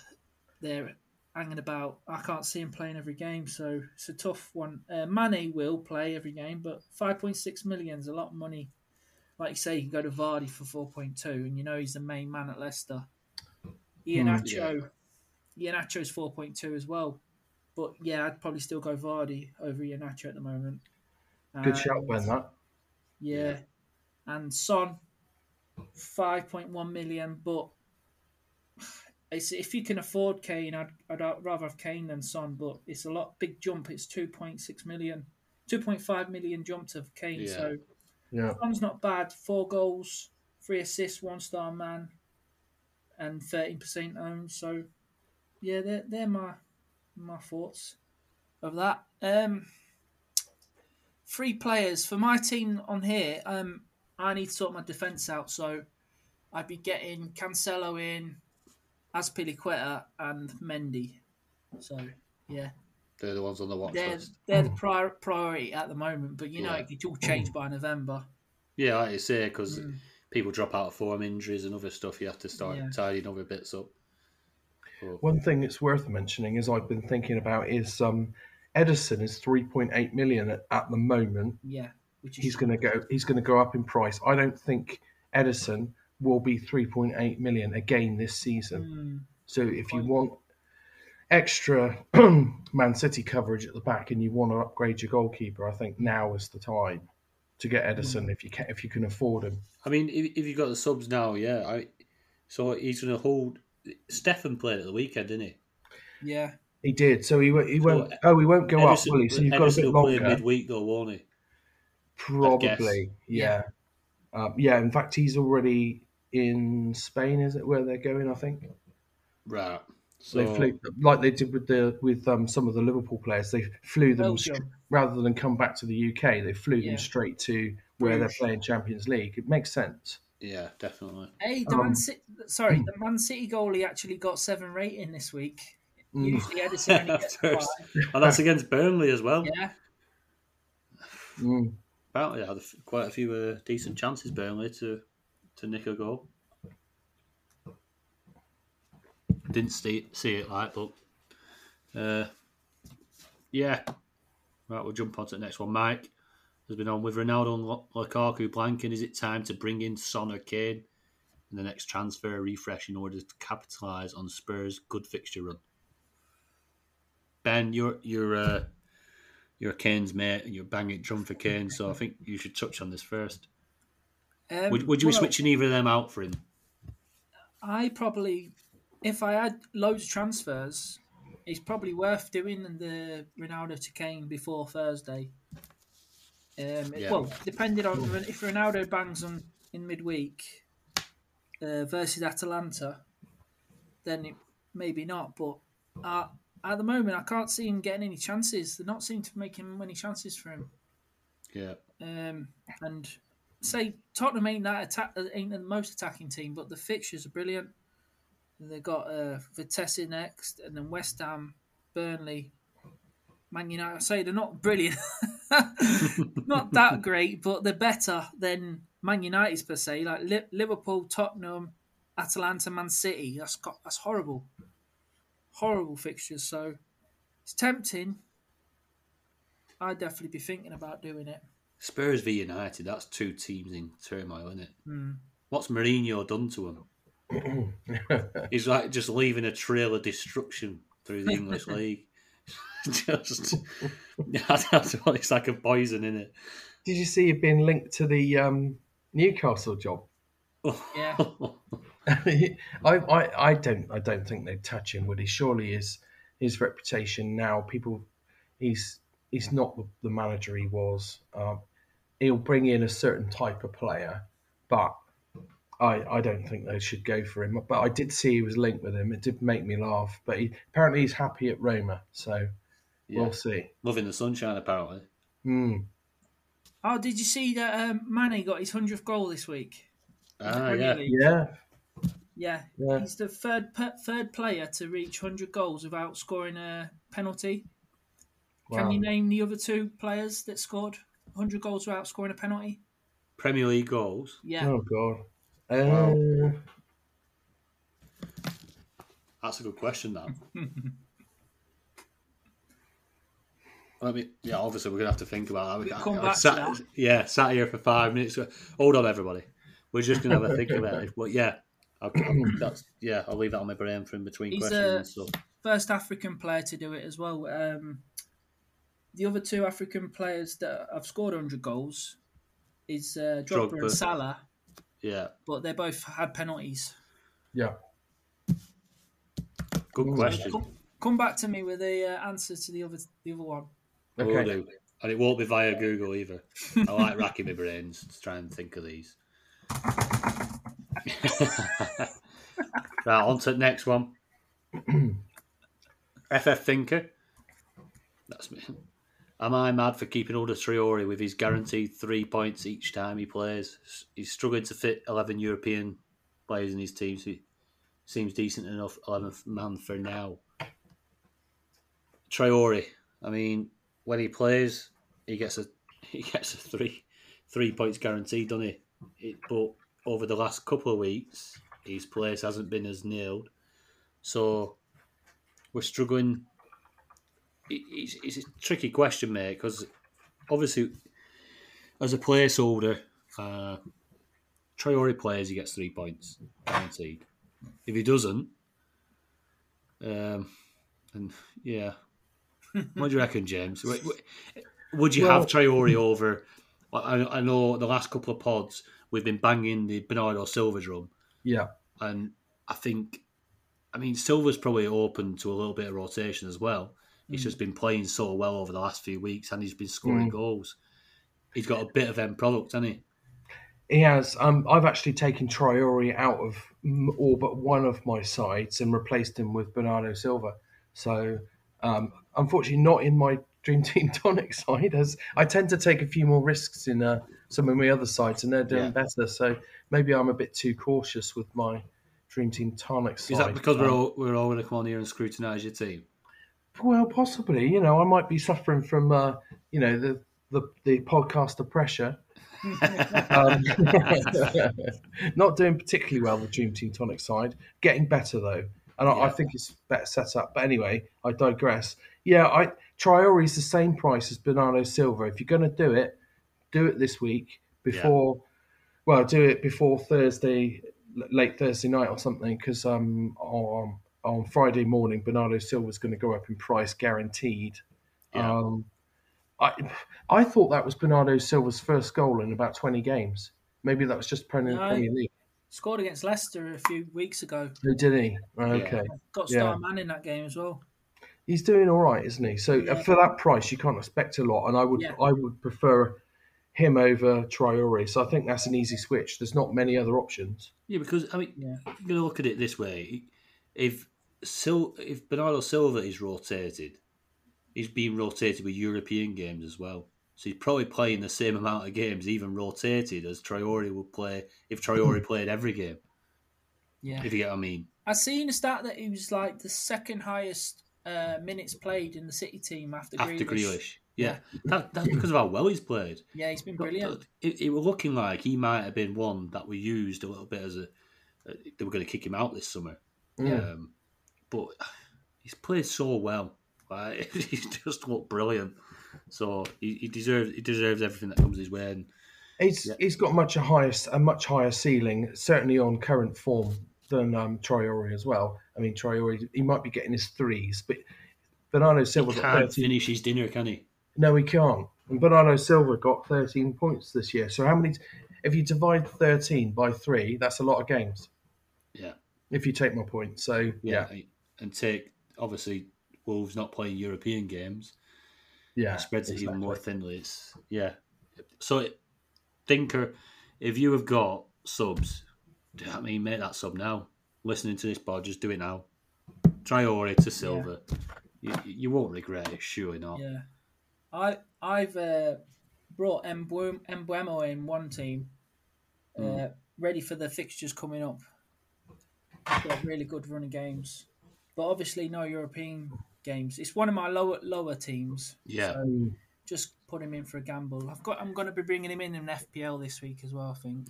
there hanging about. I can't see him playing every game, so it's a tough one. Uh, Mane will play every game, but 5.6 million is a lot of money. Like you say, you can go to Vardy for 4.2, and you know he's the main man at Leicester. Ian Hmm. Iheanacho's 4.2 as well. But yeah, I'd probably still go Vardy over Iheanacho at the moment. Good shout, Ben. That. yeah. And Son, 5.1 million, but it's, if you can afford Kane, I'd, I'd rather have Kane than Son, but it's a lot big jump. It's 2.6 million, 2.5 million jump to Kane. Yeah. So Yeah. Son's not bad. Four goals, three assists, one star man, and 13% owned. So yeah, they're, they're my, my thoughts of that. Um, three players for my team on here. Um, I need to sort my defence out, so I'd be getting Cancelo in, Azpilicueta, and Mendy. So yeah, They're the ones on the watch they're list. they're the prior, priority at the moment. But you know, Yeah. it could all change by November. Yeah, like you say, because people drop out of form, injuries, and other stuff. You have to start Mm. Yeah. tidying other bits up. But, One thing that's worth mentioning, as I've been thinking about, is um, Ederson is 3.8 million at, at the moment. Yeah, which is He's going to go. He's going to go up in price. I don't think Ederson will be 3.8 million again this season. Mm, So if you want extra [CLEARS THROAT] Man City coverage at the back and you want to upgrade your goalkeeper, I think now is the time to get Ederson if you can if you can afford him. I mean, if, if you've got the subs now, yeah. I so he's going to hold. Steffen played at the weekend, didn't he? yeah, He did. So he won't. He won't. Oh, he won't go Ederson, up, will he? So you've got a Ederson bit will play midweek though, won't he? guess. Probably. Yeah. Um, yeah. In fact, he's already in Spain. Is it where they're going? I think. Right. So So they flew like they did with the with um, some of the Liverpool players. They flew them Belgium. str- rather than come back to the UK. They flew Yeah. them straight to where they're Bruges. playing Champions League. It makes sense. yeah, definitely. Hey, the Um, Man City, sorry, the Man City goalie actually got seven rating this week. Mm. Usually Ederson only gets [LAUGHS] five. and that's against Burnley as well. Yeah, Mm. Apparently, had quite a few uh, decent chances Burnley to to nick a goal. Didn't see see it like, but uh, yeah. Right, we'll jump on to the next one. Mike has been on with Ronaldo and Lu- Lukaku blanking. Is it time to bring in Son or Kane in the next transfer refresh in order to capitalise on Spurs' good fixture run? Ben, you're you're uh, you're Kane's mate and you're banging drum for Kane, so I think you should touch on this first. Um, Would, would you be switching either of them out for him? I probably, if I had loads of transfers, it's probably worth doing the Ronaldo to Kane before Thursday. Um, Yeah. Well, depending on if Ronaldo bangs on in midweek uh, versus Atalanta, then it, maybe not. But uh, at the moment, I can't see him getting any chances. They're not seem to be making many chances for him. Yeah, Um, and say Tottenham ain't that attack, ain't the most attacking team, but the fixtures are brilliant. They've got uh, Vitesse next, and then West Ham, Burnley, Man United. I say they're not brilliant, [LAUGHS] not that great, but they're better than Man United's per se. Like Li- Liverpool, Tottenham, Atalanta, Man City. That's got, that's horrible, horrible fixtures. So it's tempting. I'd definitely be thinking about doing it. Spurs v United. That's two teams in turmoil, isn't it? Hmm. What's Mourinho done to them? [LAUGHS] He's like just leaving a trail of destruction through the English [LAUGHS] league. [LAUGHS] just, I don't it's like a poison in it. Did you see it being linked to the um, Newcastle job? Yeah. I, I, I don't I don't think they'd touch him, would he? Surely his his reputation now, people he's he's not the, the manager he was. Um, he'll bring in a certain type of player, but I I don't think they should go for him. But I did see he was linked with him. It did make me laugh. But he, apparently he's happy at Roma, so Yeah. we'll see. Loving the sunshine, apparently. Hmm. Oh, did you see that um, Mane got his hundredth goal this week? Ah, yeah. Yeah, yeah, Yeah. He's the third third player to reach hundred goals without scoring a penalty. Can you name the other two players that scored hundred goals without scoring a penalty? Premier League goals. Yeah, Oh god. Wow. Uh, That's a good question, that. I mean, yeah, obviously we're gonna have to think about that. We'll come I- I back to sat, that. Yeah, sat here for five minutes. Hold on, everybody. We're just gonna have a think about it. But yeah, I'll, I'll- that's yeah. I'll leave that on my brain for in between He's, questions and stuff. first African player to do it as well. Um, the other two African players that have scored hundred goals is uh, Drogba, Drogba. and Salah, Yeah, but they both had penalties. yeah. good question. Come, come back to me with the uh, answer to the other the other one. Will Okay. do. And it won't be via Google either. I like racking my brains to try and think of these. [LAUGHS] right, on to the next one. [CLEARS THROAT] FF Thinker. That's me. Am I mad for keeping Ulda Traore with his guaranteed three points each time he plays? He's struggling to fit 11 European players in his team, so he seems decent enough 11th man for now. Traore, I mean, when he plays, he gets a [LAUGHS] he gets a three three points guaranteed, doesn't he? It, but over the last couple of weeks, his place hasn't been as nailed, so we're struggling. It- It's, it's a tricky question, mate, because obviously, as a placeholder, uh, Traore plays, he gets three points guaranteed. If he doesn't, um, and yeah, what do you reckon, James? Would you have Well- Traore over? I, I know the last couple of pods we've been banging the Bernardo Silva drum, Yeah. and I think I mean, Silva's probably open to a little bit of rotation as well. He's just been playing so well over the last few weeks, and he's been scoring goals. He's got a bit of end product, hasn't he? He has. Um, I've actually taken Traore out of all but one of my sides and replaced him with Bernardo Silva. So, um, unfortunately, not in my Dream [LAUGHS] Team Tonic side, as I tend to take a few more risks in uh, some of my other sides, and they're doing Yeah. better. So maybe I'm a bit too cautious with my Dream Team Tonic side. Is that because we're Um, all we're all going to come on here and scrutinise your team? Well, possibly. You know, I might be suffering from, uh, you know, the the, the podcaster pressure. um, [LAUGHS] not doing particularly well the Dream Team Tonic side. Getting better though, and I, I think it's better set up. But anyway, I digress. Yeah, I Traore is the same price as Bernardo Silva. If you're going to do it, do it this week before. Well, do it before Thursday, late Thursday night or something, because um, on on Friday morning, Bernardo Silva's going to go up in price, guaranteed. Yeah. Um, I I thought that was Bernardo Silva's first goal in about twenty games. Maybe that was just Premier, No. Premier League. Scored against Leicester a few weeks ago. Who did he? Okay, Got Yeah. star man in that game as well. he's doing all right, isn't he? So uh, Yeah. for that price, you can't expect a lot, and I would Yeah. I would prefer him over Traore. So I think that's an easy switch. There's not many other options. Yeah, because I mean, Yeah. you're going to look at it this way: if Sil- if Bernardo Silva is rotated, he's being rotated with European games as well. So he's probably playing the same amount of games, even rotated, as Traore would play if Traore [CLEARS THROAT] played every game. Yeah. If you get what I mean. I seen a stat that he was like the second highest uh, minutes played in the City team after, After Grealish. Grealish, yeah, That, that's because of how well he's played. [LAUGHS] Yeah, he's been brilliant. It, it was looking like he might have been one that we used a little bit as a. uh, They were going to kick him out this summer. Yeah. Um, but he's played so well. Like, [LAUGHS] he's just looked brilliant. So he, he deserves he deserves everything that comes his way. And He's Yeah. he's got much a higher a much higher ceiling, certainly on current form than um, Traore as well. I mean, Traore he might be getting his threes, but Bernardo Silva got can't 13. finish his dinner, can he? No, he can't. And Bernardo Silva got 13 points this year. So how many? If you divide 13 by three, that's a lot of games. Yeah, If you take my point, so yeah. yeah, And take obviously Wolves not playing European games. yeah, it spreads it even more thinly. It's yeah. So thinker, if you have got subs, do you I mean make that sub now. Listening to this pod, just do it now. Traore to Silva. You, you won't regret it, surely not. Yeah, I I've uh, brought Embuem- Mbeumo in one team, uh, Hmm. ready for the fixtures coming up. He's got really good running games, but obviously no European games. It's one of my lower lower teams. Yeah. Um, Just put him in for a gamble. I've got. I'm going to be bringing him in in FPL this week as well. I think.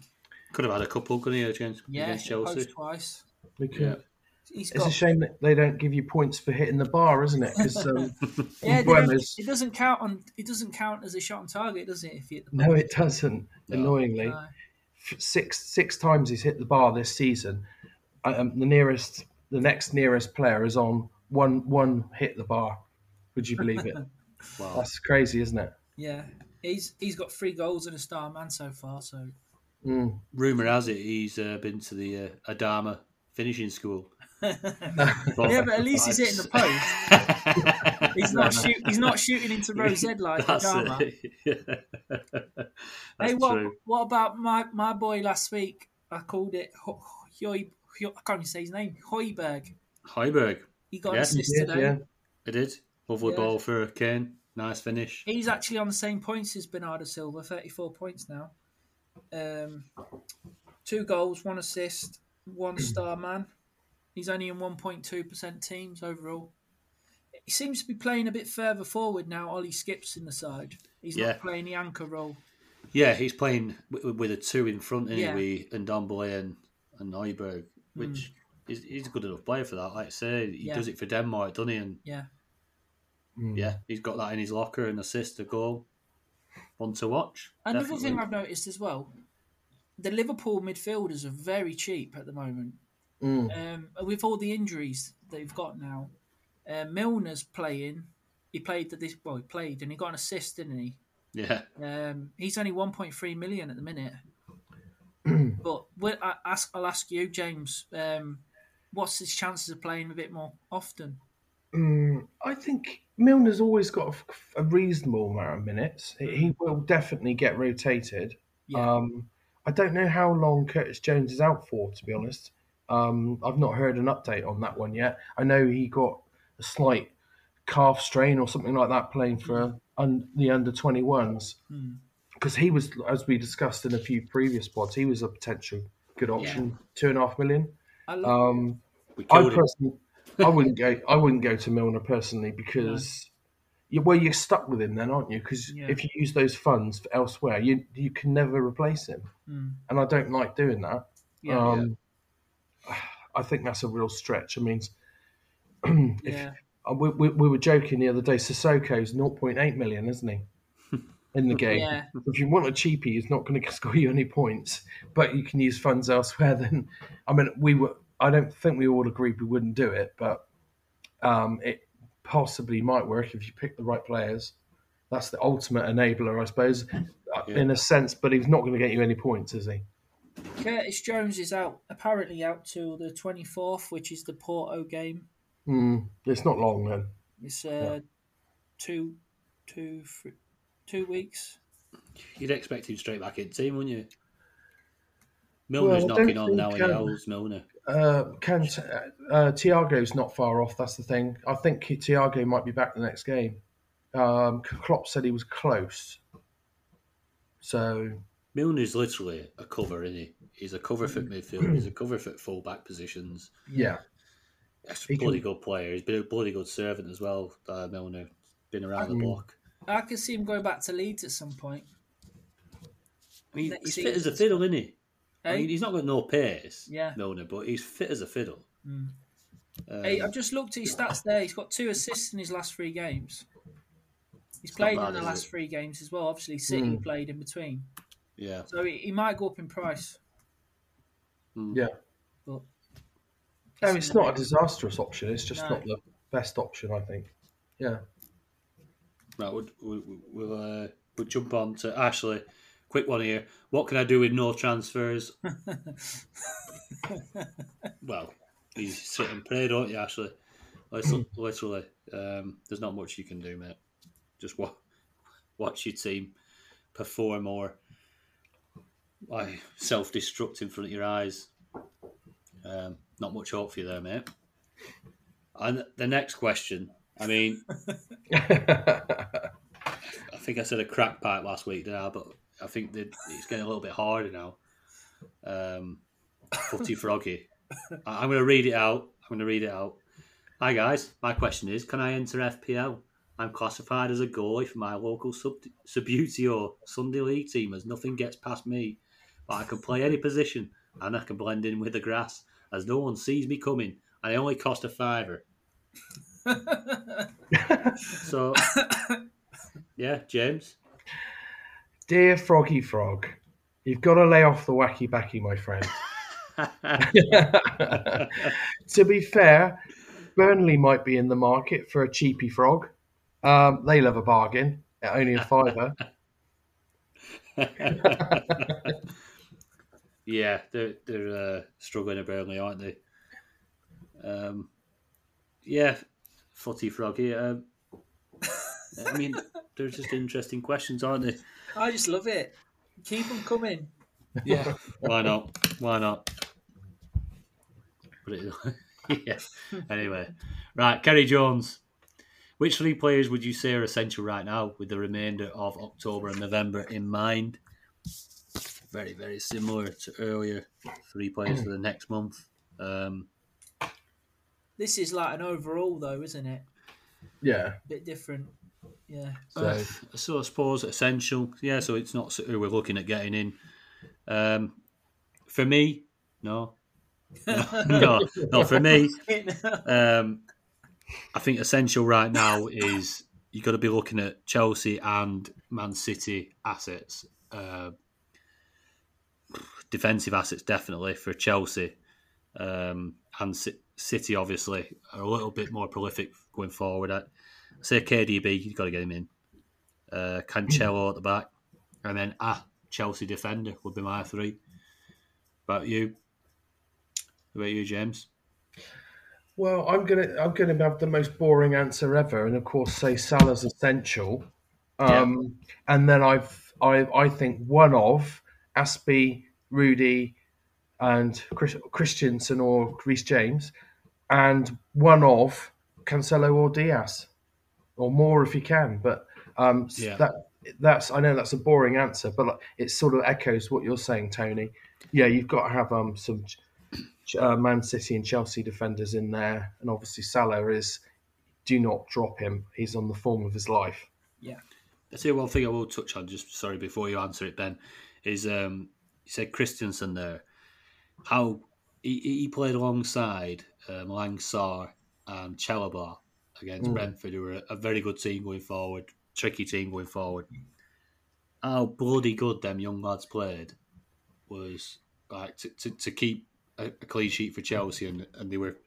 Could have had a couple, couldn't he, against, Yeah, against Chelsea? twice. we could- Yeah. He's It's got. a shame that they don't give you points for hitting the bar, isn't it? Because um, [LAUGHS] Yeah, they it doesn't count on. It doesn't count as a shot on target, does it? If you hit the no, it doesn't. No. Annoyingly, No. Six six times he's hit the bar this season. Um, the nearest, the next nearest player is on one one hit the bar. Would you believe it? [LAUGHS] Wow. That's crazy, isn't it? Yeah, he's he's got three goals and a star man so far. So Mm. Rumour has it he's uh, been to the uh, Adama finishing school. [LAUGHS] yeah, but at least he's hitting the post. [LAUGHS] He's not shoot, He's not shooting into Rose Ed like That's Adama. it. That's Hey, what true. what about my my boy last week? I called it Ho- Hoy, Hoy, I can't even say his name. Højbjerg. Heiberg. He got Yeah. an assist Yeah, today. yeah. It did. Lovely Yeah. ball for Kane. Nice finish. He's actually on the same points as Bernardo Silva, 34 points now. Um, two goals, one assist, one [CLEARS THROAT] star man. He's only in 1.2% teams overall. He seems to be playing a bit further forward now. Ollie Skipp's in the side. He's Yeah. not playing the anchor role. Yeah, he's playing with, with a two in front Yeah. and Ndombele and, and Neuberg, which is he's a good enough player for that. Like I say, he Yeah. does it for Denmark, doesn't he? And Yeah. Mm. yeah, he's got that in his locker, an assist, a goal. One to watch. Another definitely. thing I've noticed as well the Liverpool midfielders are very cheap at the moment. Mm. Um, with all the injuries they've got now, uh, Milner's playing. He played the this well, he played and he got an assist, didn't he? Yeah, Um, he's only 1.3 million at the minute. [CLEARS THROAT] but I ask, I'll ask you, James. Um, what's his chances of playing a bit more often? Mm, I think Milner's always got a, a reasonable amount of minutes. He- He will definitely get rotated. Yeah. Um, I don't know how long Curtis Jones is out for, to be honest. Um, I've not heard an update on that one yet. I know he got a slight calf strain or something like that playing for un- the under 21s. Hmm. Because he was, as we discussed in a few previous pods, he was a potential good option, two and a half million. I love, Um, I personally, I wouldn't go. I wouldn't go to Milner personally because, you, well, you're stuck with him then, aren't you? Because Yeah. if you use those funds for elsewhere, you you can never replace him, Mm. and I don't like doing that. yeah, um, I think that's a real stretch. I mean, [CLEARS THROAT] if, yeah, uh, we, we, we were joking the other day. Sissoko's 0.8 million, isn't he? In the [LAUGHS] game, Yeah. if you want a cheapie, he's not going [LAUGHS] to score you any points, but you can use funds elsewhere. [LAUGHS] Then, I mean, we were. I don't think we all agreed we wouldn't do it, but um, it possibly might work if you pick the right players. That's the ultimate enabler, I suppose, uh, in a sense. But he's not going to get you any points, is he? Curtis Jones is out apparently out till the twenty fourth, which is the Porto game. Mm, it's not long then. It's uh, two, two, three, two weeks. You'd expect him straight back in team, wouldn't you? Milner's Well, don't knocking on now. think, He owes Milner. Uh, can uh, Thiago's not far off. That's the thing. I think Thiago might be back the next game. Um, Klopp said he was close. So Milner's literally a cover, isn't he? He's a cover for midfield. He's a cover for full back positions. yeah, He's He a bloody can- good player. He's been a bloody good servant as well. Uh, Milner been around the block. I can see him going back to Leeds at some point. I mean, Next he's fit as a fiddle, isn't he? I mean, he's not got no pace, Yeah. Milner, but he's fit as a fiddle. Mm. Um, hey, I've just looked at his stats there. He's got two assists in his last three games. He's played bad, in the last it? three games as well. Obviously, City Mm. played in between, yeah, so he, he might go up in price. yeah. But No, it's not a disastrous option. It's just No. not the best option, I think. Yeah. Right. We'll we'll, uh, we'll jump on to Ashley. Quick one here. What can I do with no transfers? [LAUGHS] well, you sit and pray, don't you, Ashley? Literally, [CLEARS THROAT] literally um, there's not much you can do, mate. Just wa- watch your team perform or like self-destruct in front of your eyes. Um, not much hope for you there, mate. And the next question, I mean, [LAUGHS] I think I said a crack pipe last week, didn't I? But I think that it's getting a little bit harder now. Um, footy froggy. I- I'm going to read it out. I'm going to read it out. Hi guys, my question is: Can I enter FPL? I'm classified as a goalie for my local sub Subbuteo Sunday League team, as nothing gets past me. But I can play any position, and I can blend in with the grass, as no one sees me coming. And I only cost a fiver. So, yeah, James. Dear Froggy Frog, you've got to lay off the wacky backy, my friend. [LAUGHS] to be fair, Burnley might be in the market for a cheapy frog. Um, they love a bargain at only a fiver. [LAUGHS] yeah, they're they're uh, struggling at Burnley, aren't they? Um, yeah, footy froggy. Um, I mean, they're just interesting questions, aren't they? I just love it. Keep them coming. Yeah, why not? Why not? But it, [LAUGHS] yeah. Anyway, right, Kerry Jones. Which three players would you say are essential right now, with the remainder of October and November in mind? Very, very similar to earlier. Three players for the next month. Um, This is like an overall, though, isn't it? Yeah. A bit different. Yeah. So Uh, so I suppose essential. Yeah, so it's not who we're looking at getting in. Um, for me, no. no, [LAUGHS] no, no, for me, [LAUGHS] um, I think essential right now is you've got to be looking at Chelsea and Man City assets. Uh, defensive assets, definitely, for Chelsea. Um, and C- City, obviously, are a little bit more prolific going forward. I say KDB, you've got to get him in. Uh, Cancelo at the back. And then ah, Chelsea defender would be my three. About you? About you, James? Well, I'm gonna I'm gonna have the most boring answer ever, and of course say Salah's essential. Um, And then I've I I think one of Azpi, Rudy, and Chris, Christensen or Reece James, and one of Cancelo or Dias, or more if you can. But um, Yeah. that that's I know that's a boring answer, but it sort of echoes what you're saying, Tony. Yeah, you've got to have um some uh, Man City and Chelsea defenders in there, and obviously Salah is. Do not drop him. He's on the form of his life. Yeah. I say one thing I will touch on, just sorry before you answer it, Ben, is um, you said Christensen there. How he, he played alongside um, Langsar and Chalobah against Mm. Brentford, who were a, a very good team going forward, tricky team going forward. How bloody good them young lads played was like to, to, to keep a, a clean sheet for Chelsea, and, and they were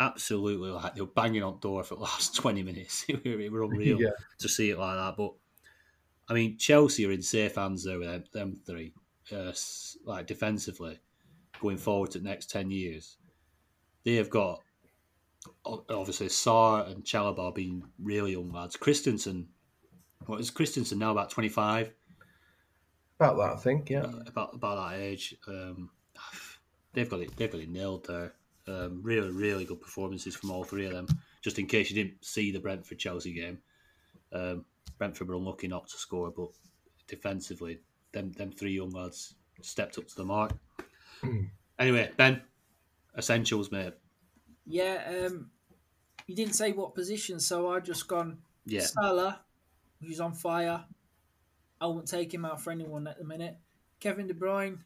absolutely like they were banging on door for the [LAUGHS] last twenty minutes. [LAUGHS] it were it were [LAUGHS] unreal Yeah. to see it like that. But I mean, Chelsea are in safe hands there with them, them three, uh, like defensively, going forward to the next ten years. They have got obviously Sarr and Chalobah being really young lads. Christensen, what is Christensen now? About twenty five About that, I think. Yeah. about about that age. Um, they've got it. They've got it nailed there. Um, really, really good performances from all three of them. Just in case you didn't see the Brentford Chelsea game, um, Brentford were unlucky not to score, but defensively, them them three young lads stepped up to the mark. anyway, Ben, essentials, mate. Yeah, um, you didn't say what position, so I just gone Yeah, Salah, who's on fire. I won't take him out for anyone at the minute. Kevin De Bruyne,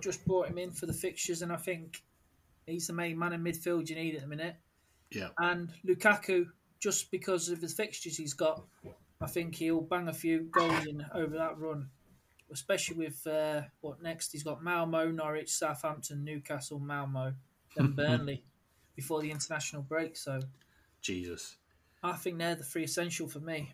just brought him in for the fixtures, and I think he's the main man in midfield you need at the minute. yeah, And Lukaku, just because of the fixtures he's got, I think he'll bang a few goals in over that run. Especially with uh, what next? He's got Malmo, Norwich, Southampton, Newcastle, Malmo, then [LAUGHS] Burnley before the international break. So Jesus. I think they're the three essential for me.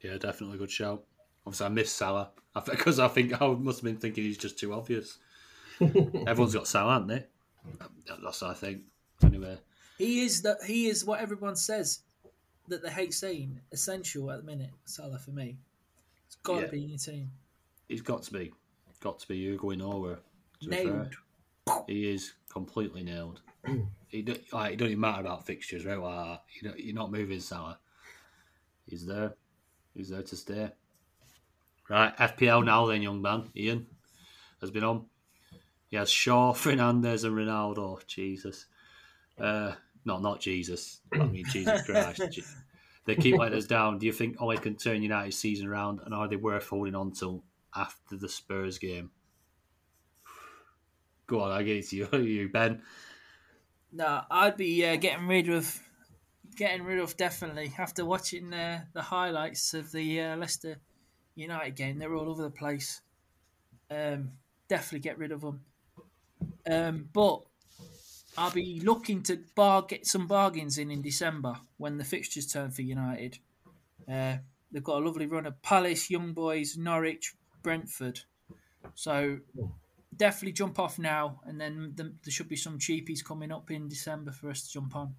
Yeah, definitely a good shout. Obviously, I miss Salah because I think I must have been thinking he's just too obvious. [LAUGHS] Everyone's got Salah, haven't they? That's what I think. Anyway, He is that he is what everyone says that they hate saying essential at the minute. Salah for me, it's got to be in your team. he's got to be, got to be. You're going over. to be fair. Nailed. He is completely nailed. [CLEARS THROAT] he do, like it doesn't even matter about fixtures, right? Like. You know, you're not moving Salah. He's there. He's there to stay. Right, FPL now then, young man. Ian has been on. He has Shaw, [LAUGHS] Fernandes, and Ronaldo. Jesus. Uh, no, not Jesus. I mean Jesus [LAUGHS] Christ. They keep letting us down. Do you think Ole can turn United's season around, and are they worth holding on to after the Spurs game? Go on, I give it to you, [LAUGHS] you Ben. No, I'd be uh, getting rid of, getting rid of definitely after watching uh, the highlights of the uh, Leicester United game. They're all over the place. Um, definitely get rid of them. Um, but I'll be looking to bar get some bargains in in December when the fixtures turn for United. Uh, they've got a lovely run of Palace, Young Boys, Norwich, Brentford. So definitely jump off now, and then the, there should be some cheapies coming up in December for us to jump on.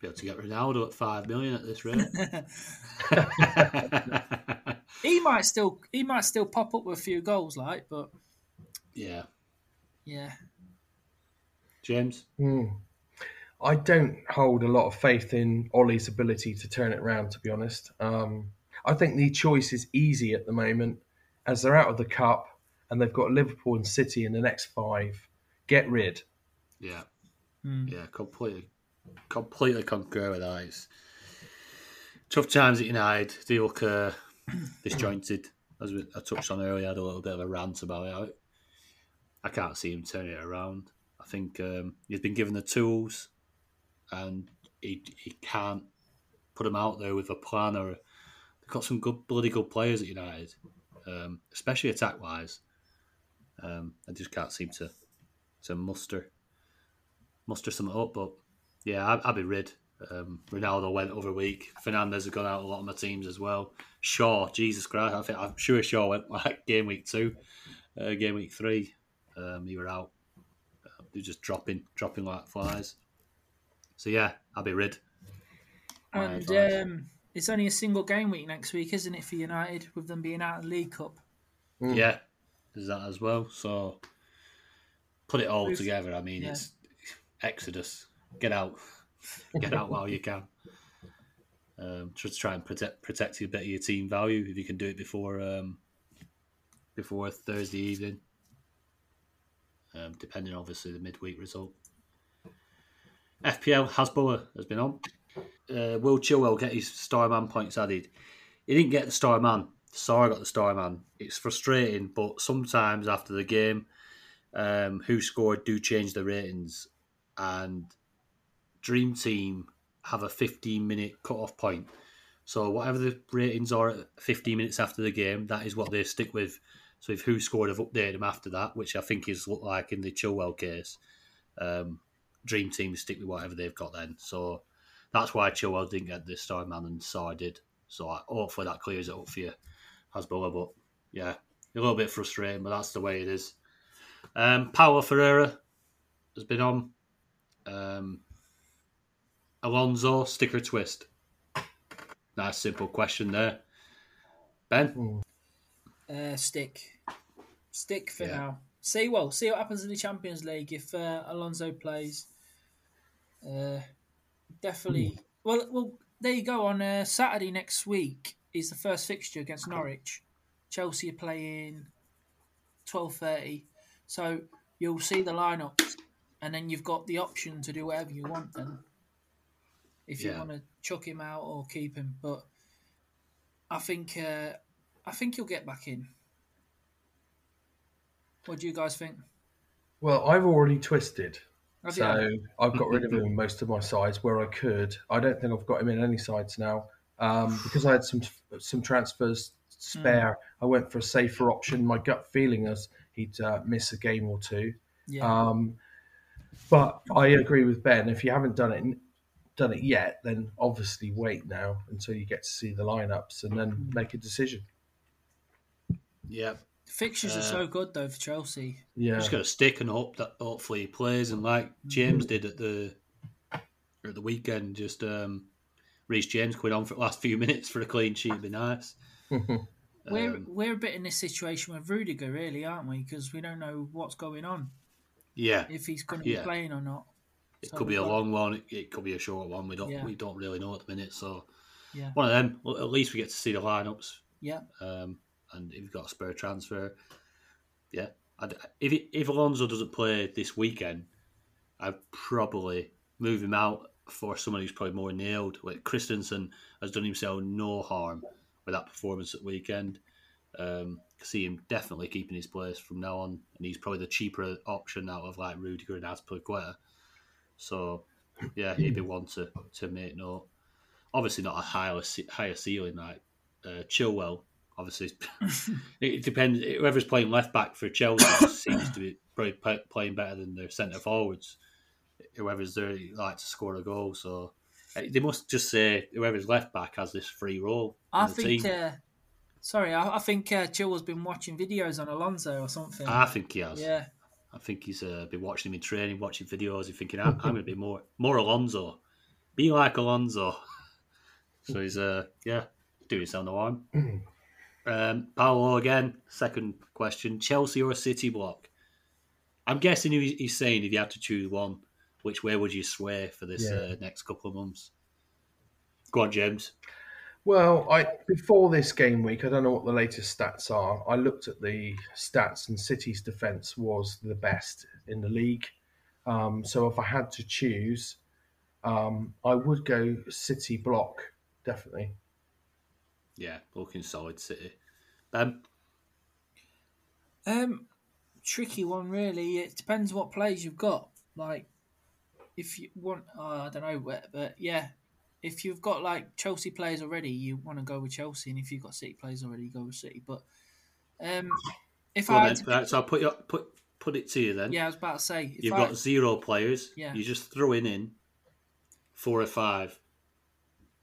Be able to get Ronaldo at five million at this rate. [LAUGHS] He might still he might still pop up with a few goals, like, but yeah, yeah, James. I don't hold a lot of faith in Ollie's ability to turn it around, to be honest. Um, I think the choice is easy at the moment as they're out of the cup and they've got Liverpool and City in the next five. Get rid. Yeah, Hmm. yeah, completely, completely concur with that. It's tough times at United. They look uh, [CLEARS THROAT] disjointed, as we, I touched on earlier. I had a little bit of a rant about it. I, I can't see him turning it around. I think um, he's been given the tools, and he he can't put them out there with a plan. Or they've got some good, bloody good players at United, um, especially attack wise. Um, I just can't seem to to muster muster something up. But yeah, I, I'd be rid. Um, Ronaldo went over a week. Fernandes has gone out a lot of my teams as well. Shaw, Jesus Christ, I think I'm sure Shaw went [LAUGHS] like game week two, uh, game week three. Um, you were out. They're just dropping, dropping like flies. So yeah, I'll be rid. And um, it's only a single game week next week, isn't it, for United, with them being out of the League Cup? Yeah, there's that as well. So put it all We've- together. I mean, yeah. it's Exodus. Get out, get out while you can. Um, just try and protect protect a bit of your team value if you can do it before um, before Thursday evening. Um, depending, obviously, the midweek result. FPL Hasbulla has been on. Uh, Will Chilwell get his star man points added. He didn't get the star man. Sarr got the star man. It's frustrating, but sometimes after the game, um, WhoScored do change the ratings, and Dream Team have a 15 minute cut off point. So whatever the ratings are at 15 minutes after the game, that is what they stick with. So if WhoScored have updated them after that, which I think is look like in the Chilwell case, um, Dream Team stick with whatever they've got then. So that's why Chilwell didn't get the star man and Sarr did. So I, hopefully that clears it up for you, Hasbulla. But yeah, a little bit frustrating, but that's the way it is. Um, Paulo Ferreira has been on. Um, Alonso, stick or twist? Nice simple question there. Ben? Uh, stick, stick for Yeah. now. See well, see what happens in the Champions League if uh, Alonso plays. Uh, definitely. Well, well, there you go. On uh, Saturday next week is the first fixture against Norwich. Chelsea are playing twelve thirty, so you'll see the lineups, and then you've got the option to do whatever you want. Then, if you want to chuck him out or keep him, but I think uh, I think he'll get back in. What do you guys think? Well, I've already twisted. Have So you? I've got rid of him in [LAUGHS] most of my sides where I could. I don't think I've got him in any sides now um, because I had some some transfers spare. I went for a safer option. My gut feeling is he'd uh, miss a game or two. Yeah, Um, but I agree with Ben. If you haven't done it done it yet, then obviously wait now until you get to see the lineups and then make a decision. Yeah. fixtures are uh, so good though for Chelsea. Yeah, Just got to stick and hope that hopefully he plays. And like James did at the at the weekend, just um, Reece James coming on for the last few [LAUGHS] minutes for a clean sheet would be nice. [LAUGHS] We're Um, we're a bit in this situation with Rudiger, really, aren't we? Because we don't know what's going on yeah, if he's going to Yeah. be playing or not. it So could be a long one. It, it could be a short one. We don't Yeah. we don't really know at the minute. So Yeah, one of them. At least we get to see the lineups. yeah, Um, and if you've got a spare transfer, yeah. I'd, if it, if Alonso doesn't play this weekend, I'd probably move him out for someone who's probably more nailed. Like Christensen has done himself no harm with that performance at weekend. Um, see him definitely keeping his place from now on, and he's probably the cheaper option out of like Rudiger and Azpilicueta. So, yeah, he'd be one to, to make note. Obviously, not a higher higher ceiling like uh, Chilwell. Obviously, [LAUGHS] it depends. Whoever's playing left back for Chelsea [COUGHS] seems to be probably play- playing better than their centre forwards. Whoever's there like to score a goal, so uh, they must just say whoever's left back has this free role. in I the think. team. Uh, sorry, I, I think uh, Chilwell's been watching videos on Alonso or something. I think he has. yeah, I think he's uh, been watching him in training, watching videos. and thinking, I'm, I'm going to be more more Alonso, be like Alonso. [LAUGHS] So he's uh yeah doing himself no harm. Um, Paolo again. Second question: Chelsea or City block? I'm guessing he's saying if you had to choose one, which way would you sway for this Yeah. uh, next couple of months? Go on, James. Well, I before this game week, I don't know what the latest stats are. I looked at the stats, and City's defence was the best in the league. Um, so if I had to choose, um, I would go City block definitely. Yeah, looking solid City. Ben, Um, tricky one really. It depends what players you've got. Like, if you want, oh, I don't know, where, but yeah, if you've got like Chelsea players already, you want to go with Chelsea, and if you've got City players already, you go with City. But um, if go I then. to, Right, so I'll put you, put put it to you then. yeah, I was about to say, if You've I, got zero players. Yeah. You're just throwing in four or five.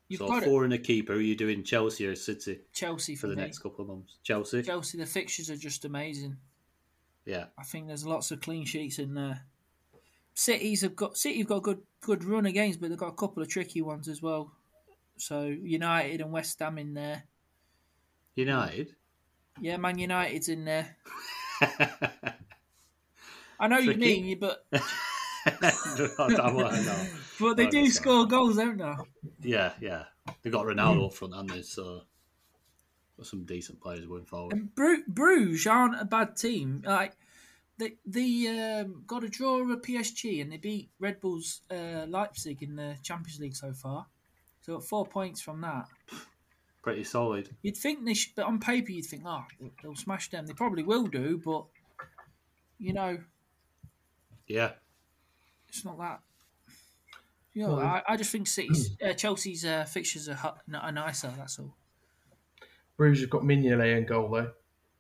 You've so got four and a keeper. Are you doing Chelsea or City Chelsea for for the me. next couple of months? Chelsea. Chelsea, the fixtures are just amazing. Yeah. I think there's lots of clean sheets in there. City's have got City have got a good good run of games, but they've got a couple of tricky ones as well. So United and West Ham in there. United. Yeah, Man United's in there. [LAUGHS] I know Tricky. you mean, you but [LAUGHS] I don't want to know. but they do score goals, don't they? Yeah, yeah. They've got Ronaldo up front, haven't they? So got some decent players going forward. And Bru- Bruges aren't a bad team. Like they they um, got a draw with PSG and they beat Red Bulls uh, Leipzig in the Champions League so far. So four points from that. Pretty solid. You'd think they should, but on paper you'd think, oh, they'll smash them. They probably will do, but you know, Yeah. It's not that. You know, Well, I, I just think City's, [CLEARS THROAT] uh, Chelsea's uh, fixtures are, hu- are nicer. That's all. Bruges have got Mignolet in goal though.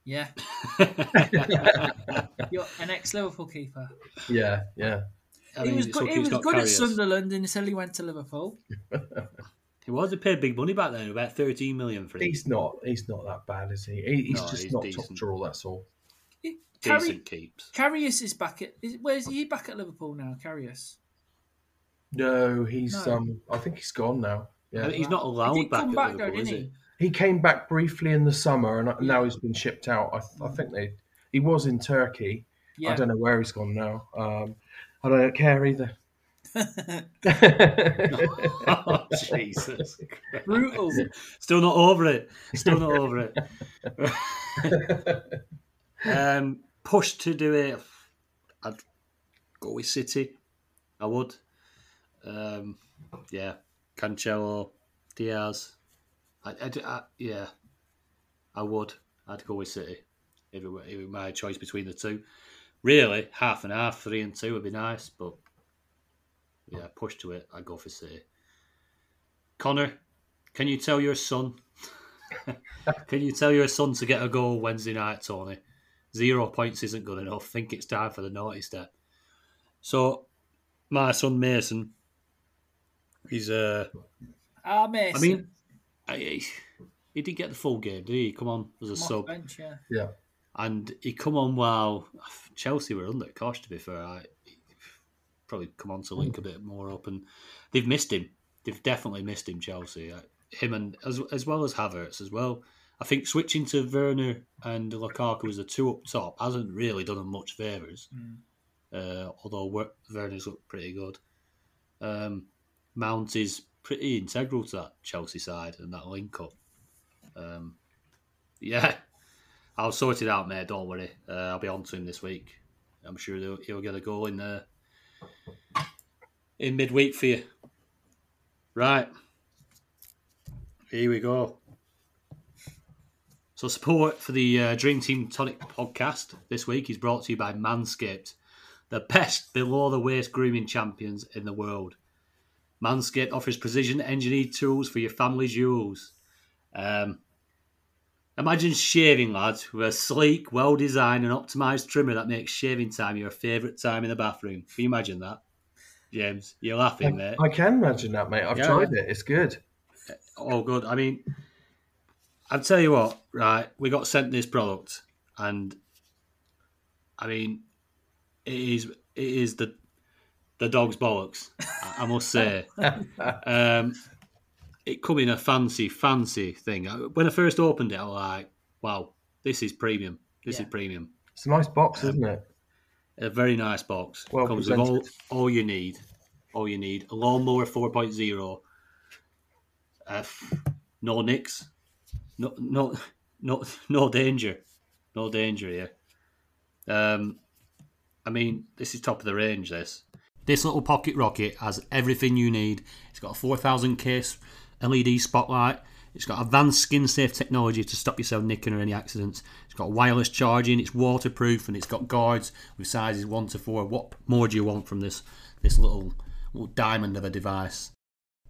Yeah, [LAUGHS] you're an ex-Liverpool keeper. Yeah, yeah. I he was good, lucky he was good at Karius. Sunderland until he went to Liverpool. [LAUGHS] He was. They paid big money back then, about 13 million for him. He's not. He's not that bad, is he? he he's No, just he's not decent. top draw. That's all. Carri- Decent keeps. Karius is back at. Is, where's he back at Liverpool now? Karius. No, he's. No. um I think he's gone now. I Yeah, mean, he's not allowed did back come at back Liverpool, though, is didn't he? he? he came back briefly in the summer, and now he's been shipped out. I, I think they. He was in Turkey. Yeah. I don't know where he's gone now. Um, I don't care either. oh, [LAUGHS] [LAUGHS] Jesus. Brutal. Still not over it. Still not over it. [LAUGHS] um, push to do it. I'd go with City. I would. Um, yeah, Cancelo, Dias. I, I, I- yeah, I would. I'd go with City if it, were, if it were my choice between the two. Really, half and half, three and two would be nice, but yeah, push to it. I'd go for City. Connor, can you tell your son? [LAUGHS] can you tell your son to get a goal Wednesday night, Tony? Zero points isn't good enough. think it's time for the naughty step. So, my son Mason, he's uh, Ah, Mason. I mean, I, he did get the full game, did he? Come on as a Come sub, bench, yeah. yeah, and he come on while Chelsea were under cosh. To be fair, I probably come on to link a bit more up, and they've missed him. They've definitely missed him, Chelsea. Him and as as well as Havertz as well. I think switching to Werner and Lukaku as the two up top hasn't really done them much favours. Uh, although Wer- Werner's looked pretty good. Um, Mount is pretty integral to that Chelsea side and that link up. Um, yeah, [LAUGHS] I'll sort it out, mate. Don't worry. Uh, I'll be on to him this week. I'm sure he'll, he'll get a goal in uh, in midweek for you. Right. Here we go. So, support for the uh, Dream Team Tonic podcast this week is brought to you by Manscaped, the best below the waist grooming champions in the world. Manscaped offers precision engineered tools for your family's jewels. Um, imagine shaving, lads, with a sleek, well designed, and optimized trimmer that makes shaving time your favourite time in the bathroom. Can you imagine that? James, you're laughing, mate. I can imagine that, mate. I've Yeah. tried it. It's good. Oh, good. I mean, I'll tell you what, right? We got sent this product, and I mean, it is it is the the dog's bollocks. I I must say, [LAUGHS] um, it come in a fancy, fancy thing. When I first opened it, I was like, "Wow, this is premium. This Yeah. is premium." It's a nice box, isn't it? A very nice box. Well Comes with all, all you need. All you need. A lawnmower 4.0. Uh, no nicks. No, no, no, no danger. No danger here. Um, I mean, this is top of the range. This. This little pocket rocket has everything you need. It's got a 4000 case LED spotlight. It's got advanced skin safe technology to stop yourself nicking or any accidents. It's got wireless charging. It's waterproof and it's got guards with sizes one to four. What more do you want from this this little little diamond of a device?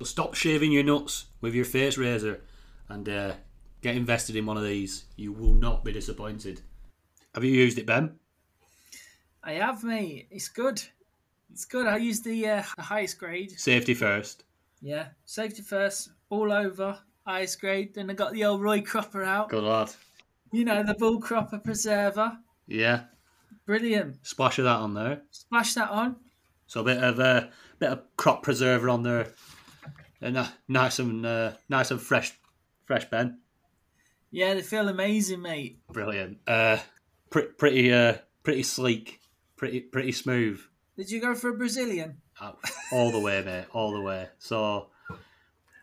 Stop shaving your nuts with your face razor and uh, get invested in one of these. You will not be disappointed. Have you used it, Ben? I have, mate. It's good. It's good. I use the, uh, the highest grade. Safety first. Yeah. Safety first, all over, highest grade. Then I got the old Roy Cropper out. Good lad. You know, the bull cropper preserver. Yeah. Brilliant. Splash of that on there. Splash that on. So a bit of a bit of crop preserver on there, and uh, nice and uh, nice and fresh, fresh Ben. Yeah, they feel amazing, mate. Brilliant. Uh, pre- pretty uh, pretty sleek, pretty pretty smooth. Did you go for a Brazilian? Uh, all the way, mate, all the way. So,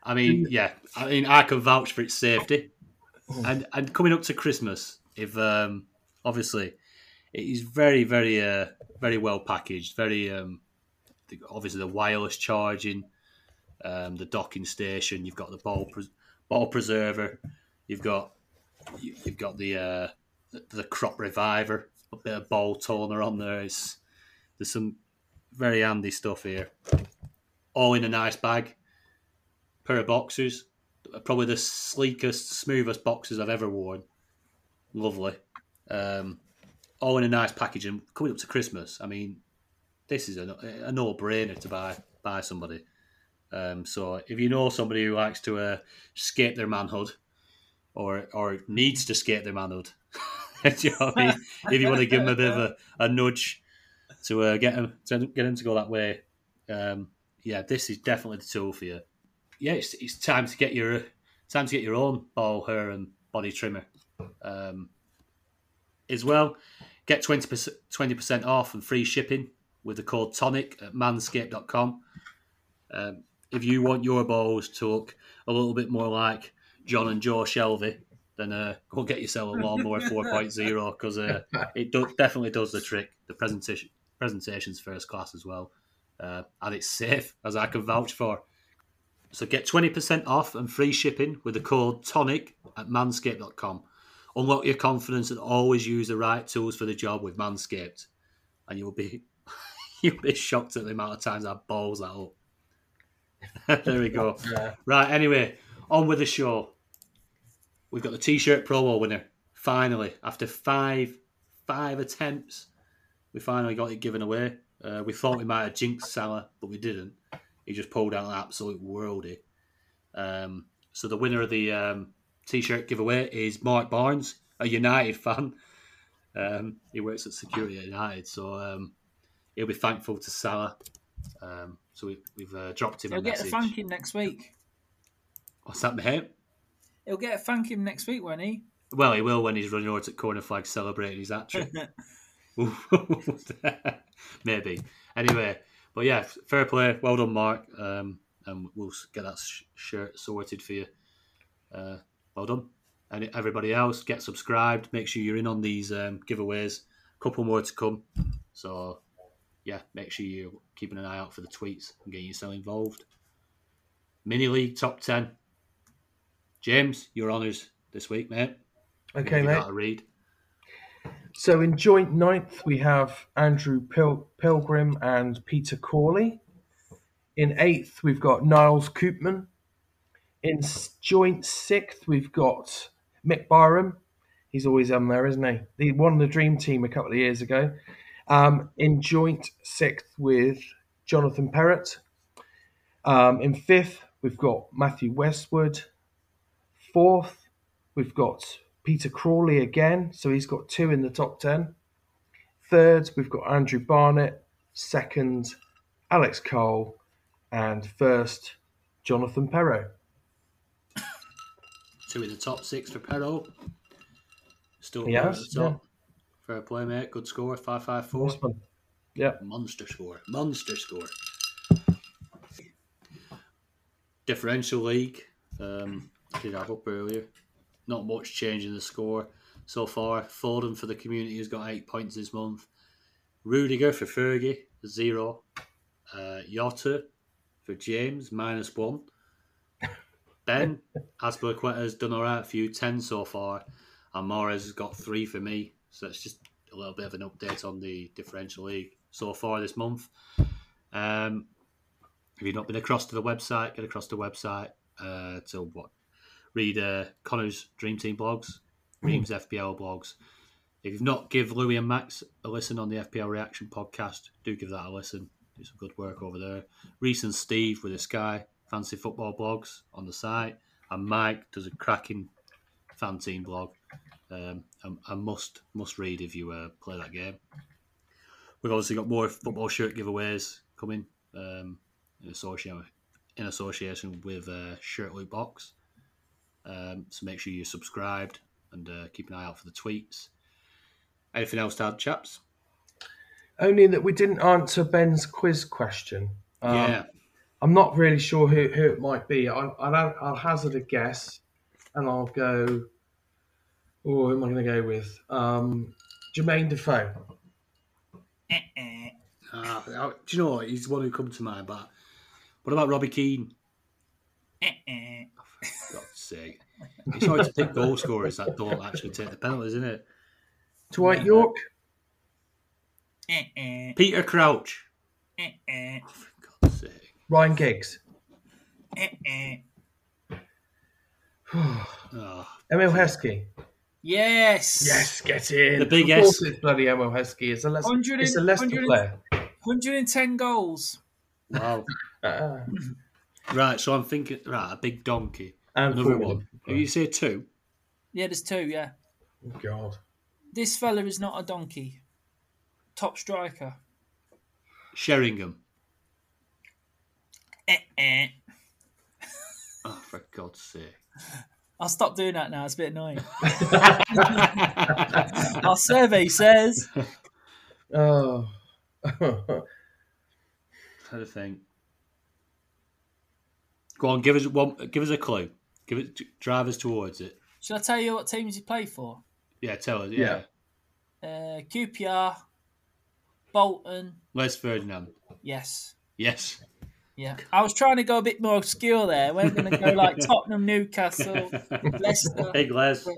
I mean, yeah, I mean, I can vouch for its safety, and and coming up to Christmas, if um, obviously it is very, very, uh, very well packaged, very um, the, obviously the wireless charging, um, the docking station. You've got the ball pres- ball preserver. You've got you, you've got the, uh, the crop reviver, a bit of ball toner on there. It's, there's some very handy stuff here. All in a nice bag. Pair of boxers. Probably the sleekest, smoothest boxers I've ever worn. Lovely. Um, all in a nice package. And coming up to Christmas, I mean, this is a, a no-brainer to buy buy somebody. Um, so if you know somebody who likes to uh, skate their manhood, or or needs to skate their manhood, [LAUGHS] you know I mean? if you want to give them a bit of a, a nudge to uh, get them to get them to go that way, um, yeah, this is definitely the tool for you. Yeah, it's, it's time to get your time to get your own ball hair and body trimmer. Um, as well, get 20% 20% off and free shipping with the code TONIC at manscaped.com. Um, if you want your balls to look a little bit more like John and Joe Shelvey, then uh, go get yourself a lawnmower 4.0 because uh, it do- definitely does the trick. The presentation presentation's first class as well, uh, and it's safe as I can vouch for. So get 20% off and free shipping with the code TONIC at manscaped.com. Unlock your confidence and always use the right tools for the job with Manscaped, and you'll be [LAUGHS] you'll be shocked at the amount of times I balls that up. [LAUGHS] there we go. Yeah. Right. Anyway, on with the show. We've got the t-shirt Pro promo winner. Finally, after five five attempts, we finally got it given away. Uh, we thought we might have jinxed Salah, but we didn't. He just pulled out an absolute worldie. Um, so the winner of the um, t-shirt giveaway is Mark Barnes, a United fan. Um, he works at security at United, so um, he'll be thankful to Salah. Um, so we, we've uh, dropped him He'll a get a message. thank him next week. What's that, mate? He'll get a thank him next week, won't he? Well, he will when he's running over to corner flag celebrating his hat trick. [LAUGHS] [LAUGHS] Maybe. Anyway, but yeah, fair play. Well done, Mark. Um, and we'll get that sh- shirt sorted for you. Uh, well done. And everybody else, get subscribed. Make sure you're in on these um, giveaways. A couple more to come. So, yeah, make sure you're keeping an eye out for the tweets and getting yourself involved. Mini League Top 10. James, your honours this week, mate. Okay, mate. got to read. So in joint ninth, we have Andrew Pil- Pilgrim and Peter Corley. In eighth, we've got Niles Koopman. In joint sixth, we've got Mick Byram. He's always on there, isn't he? He won the Dream Team a couple of years ago. Um, in joint sixth with Jonathan Perrott. Um, in fifth, we've got Matthew Westwood. Fourth, we've got Peter Crawley again, so he's got two in the top 10. Third, we've got Andrew Barnett. Second, Alex Cole. And first, Jonathan Perro. Two in the top six for Perro. Still Yes, at the top. Fair play, mate. Good score. Five five four. Nice one. Yeah. Monster score. Monster score. Differential league. Um, did have up earlier. Not much change in the score so far. Foden for the community has got eight points this month. Rudiger for Fergie, zero. Uh, Jota for James, minus one. [LAUGHS] Ben Azpilicueta has done all right, for you, 10 so far. And Morris has got three for me. So it's just a little bit of an update on the differential league so far this month. Um, if you've not been across to the website, get across to the website uh, to what? Read uh, Connor's Dream Team blogs, Ream's FPL blogs. If you've not give Louis and Max a listen on the FPL Reaction podcast, do give that a listen. Do some good work over there. Reese and Steve with the Sky Fancy Football blogs on the site, and Mike does a cracking fan team blog. Um, a, a must must read if you uh, play that game. We've obviously got more football shirt giveaways coming um, in association in association with uh, Shirt Loot Box. Um, so make sure you're subscribed and uh, keep an eye out for the tweets. Anything else to add, chaps? Only that we didn't answer Ben's quiz question. Um, yeah, I'm not really sure who, who it might be. I, I'll, I'll hazard a guess, and I'll go. Oh, who am I going to go with? Um, Jermaine Defoe. Ah, do you know what? He's the one who come to mind. But what about Robbie Keane? For sake, it's hard to pick goal scorers that don't actually take the penalties, isn't it? Dwight Yorke. Eh, eh. Peter Crouch. Eh, oh, for God's sake. Ryan Giggs. [SIGHS] Oh, Emile Heskey. Yes. Yes, get in. The big of S. it's bloody Emile Heskey. It's a Leicester, 100 it's a Leicester 100 player. 110 goals. wow. [LAUGHS] Uh, Right, so I'm thinking, right, a big donkey. And Another one. If you say two, Yeah, there's two, yeah. Oh, God. This fella is not a donkey. Top striker. Sheringham. Eh, Oh, for God's sake. I'll stop doing that now. It's a bit annoying. [LAUGHS] Our survey says Oh. Had a think. Go on, give us one. Give us a clue. Give it. Drive us towards it. Should I tell you what teams he played for? Yeah, tell us. Yeah, Yeah. Uh, QPR, Bolton. Les Ferdinand. Yes. Yes. Yeah. I was trying to go a bit more obscure there. We're going to go like [LAUGHS] Tottenham, Newcastle, Leicester. Big Les.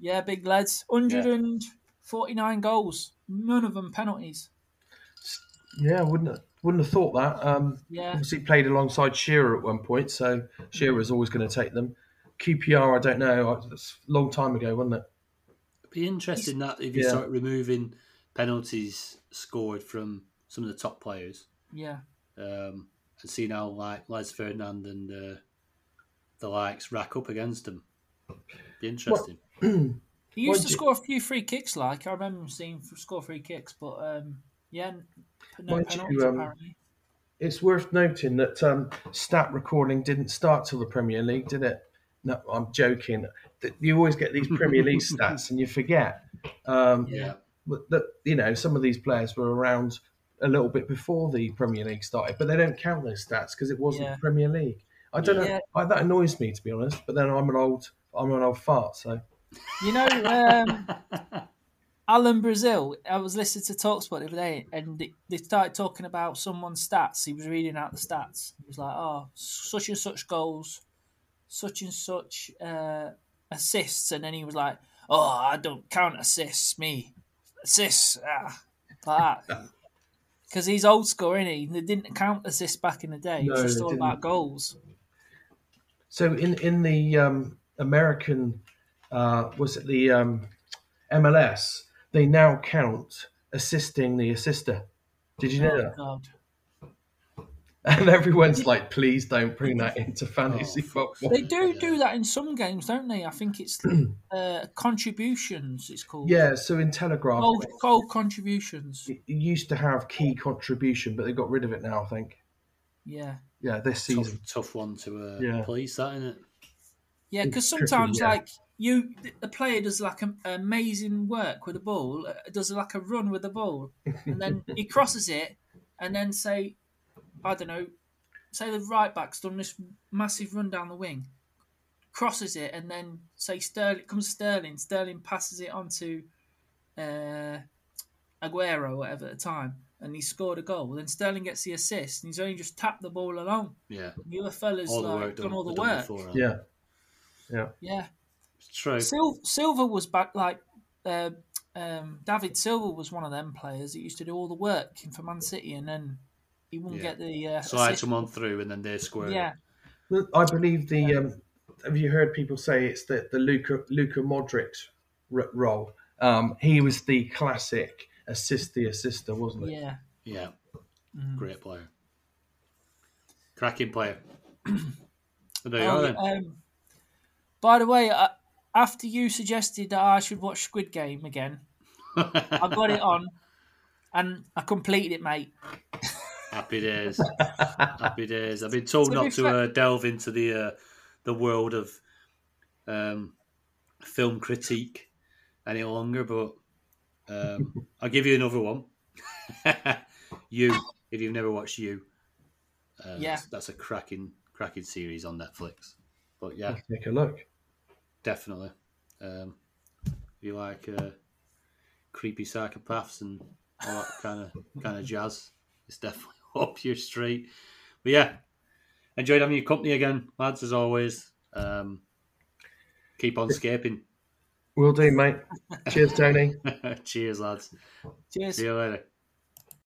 Yeah, big lads. 149 goals. None of them penalties. Yeah, wouldn't have, wouldn't have thought that. Um, Yeah. obviously played alongside Shearer at one point, so Shearer was always going to take them. QPR, I don't know. It's a long time ago, wasn't it? Be interesting that if you Yeah. start removing penalties scored from some of the top players, Yeah. um, and see how like Les Ferdinand and uh, the likes rack up against them. Be interesting. [CLEARS THROAT] He used to you- score a few free kicks, like I remember him seeing f- score free kicks, but um, yeah, no What'd penalties you, um, apparently. It's worth noting that um, stat recording didn't start till the Premier League, did it? No, I'm joking. You always get these Premier League [LAUGHS] stats and you forget. Um, Yeah. that you know some of these players were around a little bit before the Premier League started, but they don't count those stats because it wasn't Yeah. Premier League. I don't Yeah. know. I, that annoys me to be honest. But then I'm an old I'm an old fart, so You know, um, [LAUGHS] Alan Brazil. I was listening to Talksport the other day, and they, they started talking about someone's stats. He was reading out the stats. He was like, "Oh, such and such goals, such and such uh, assists," and then he was like, "Oh, I don't count assists. Me assists, ah, like that." [LAUGHS] Because he's old school, isn't he? They didn't count assists back in the day. No, just all didn't. about goals. So in in the um, American, uh, was it the um, MLS? They now count assisting the assister. Did you know Oh that? God! And everyone's like, please don't bring that into fantasy Oh, football. They do do that in some games, don't they? I think it's [CLEARS THROAT] uh, contributions. It's called. Yeah, so in Telegraph, Goal, goal contributions. it it used to have key contribution, but they got rid of it now. I think. Yeah, Yeah, this tough, season. tough one to uh, Yeah. police, that isn't it? yeah. Because tricky, sometimes, yeah. like you, the player does like am- amazing work with the ball, uh, does like a run with the ball, and then he [LAUGHS] crosses it, and then say, I don't know, say the right back's done this massive run down the wing, crosses it, and then say Sterling comes Sterling, Sterling passes it on to uh, Aguero, or whatever at the time, and he scored a goal. Then Sterling gets the assist, and he's only just tapped the ball along. Yeah. The other fella's All like work done, done, all the done work. before. Yeah, yeah. Yeah, It's true. Sil- Silva was back like uh, um, David Silva was one of them players that used to do all the work for Man City, and then he wouldn't Yeah. get the uh, Slide assist. someone through and then they square. Yeah, Well, I believe the. Um, have you heard people say it's the the Luka Luka Modric r- role? Um, he was the classic assist the assister, wasn't he? yeah. Yeah. Mm. Great player. Cracking player. [CLEARS THROAT] there you Oh, are then. um, by the way, uh, after you suggested that I should watch Squid Game again, [LAUGHS] I got it on, and I completed it, mate. [LAUGHS] Happy days. [LAUGHS] Happy days. I've been told To not be to fair- uh, delve into the uh, the world of um, film critique any longer, but um, [LAUGHS] I'll give you another one. [LAUGHS] you, if you've never watched You, uh, Yeah. that's, that's a cracking cracking series on Netflix. But yeah, Take a look. definitely. Um, if you like uh, creepy psychopaths and all that kind of kind of jazz, it's definitely [LAUGHS] up your street. But yeah, enjoyed having your company again, lads, as always. Um, keep on scaping. Will do, mate. Cheers, Tony. [LAUGHS] Cheers, lads. Cheers. See you later.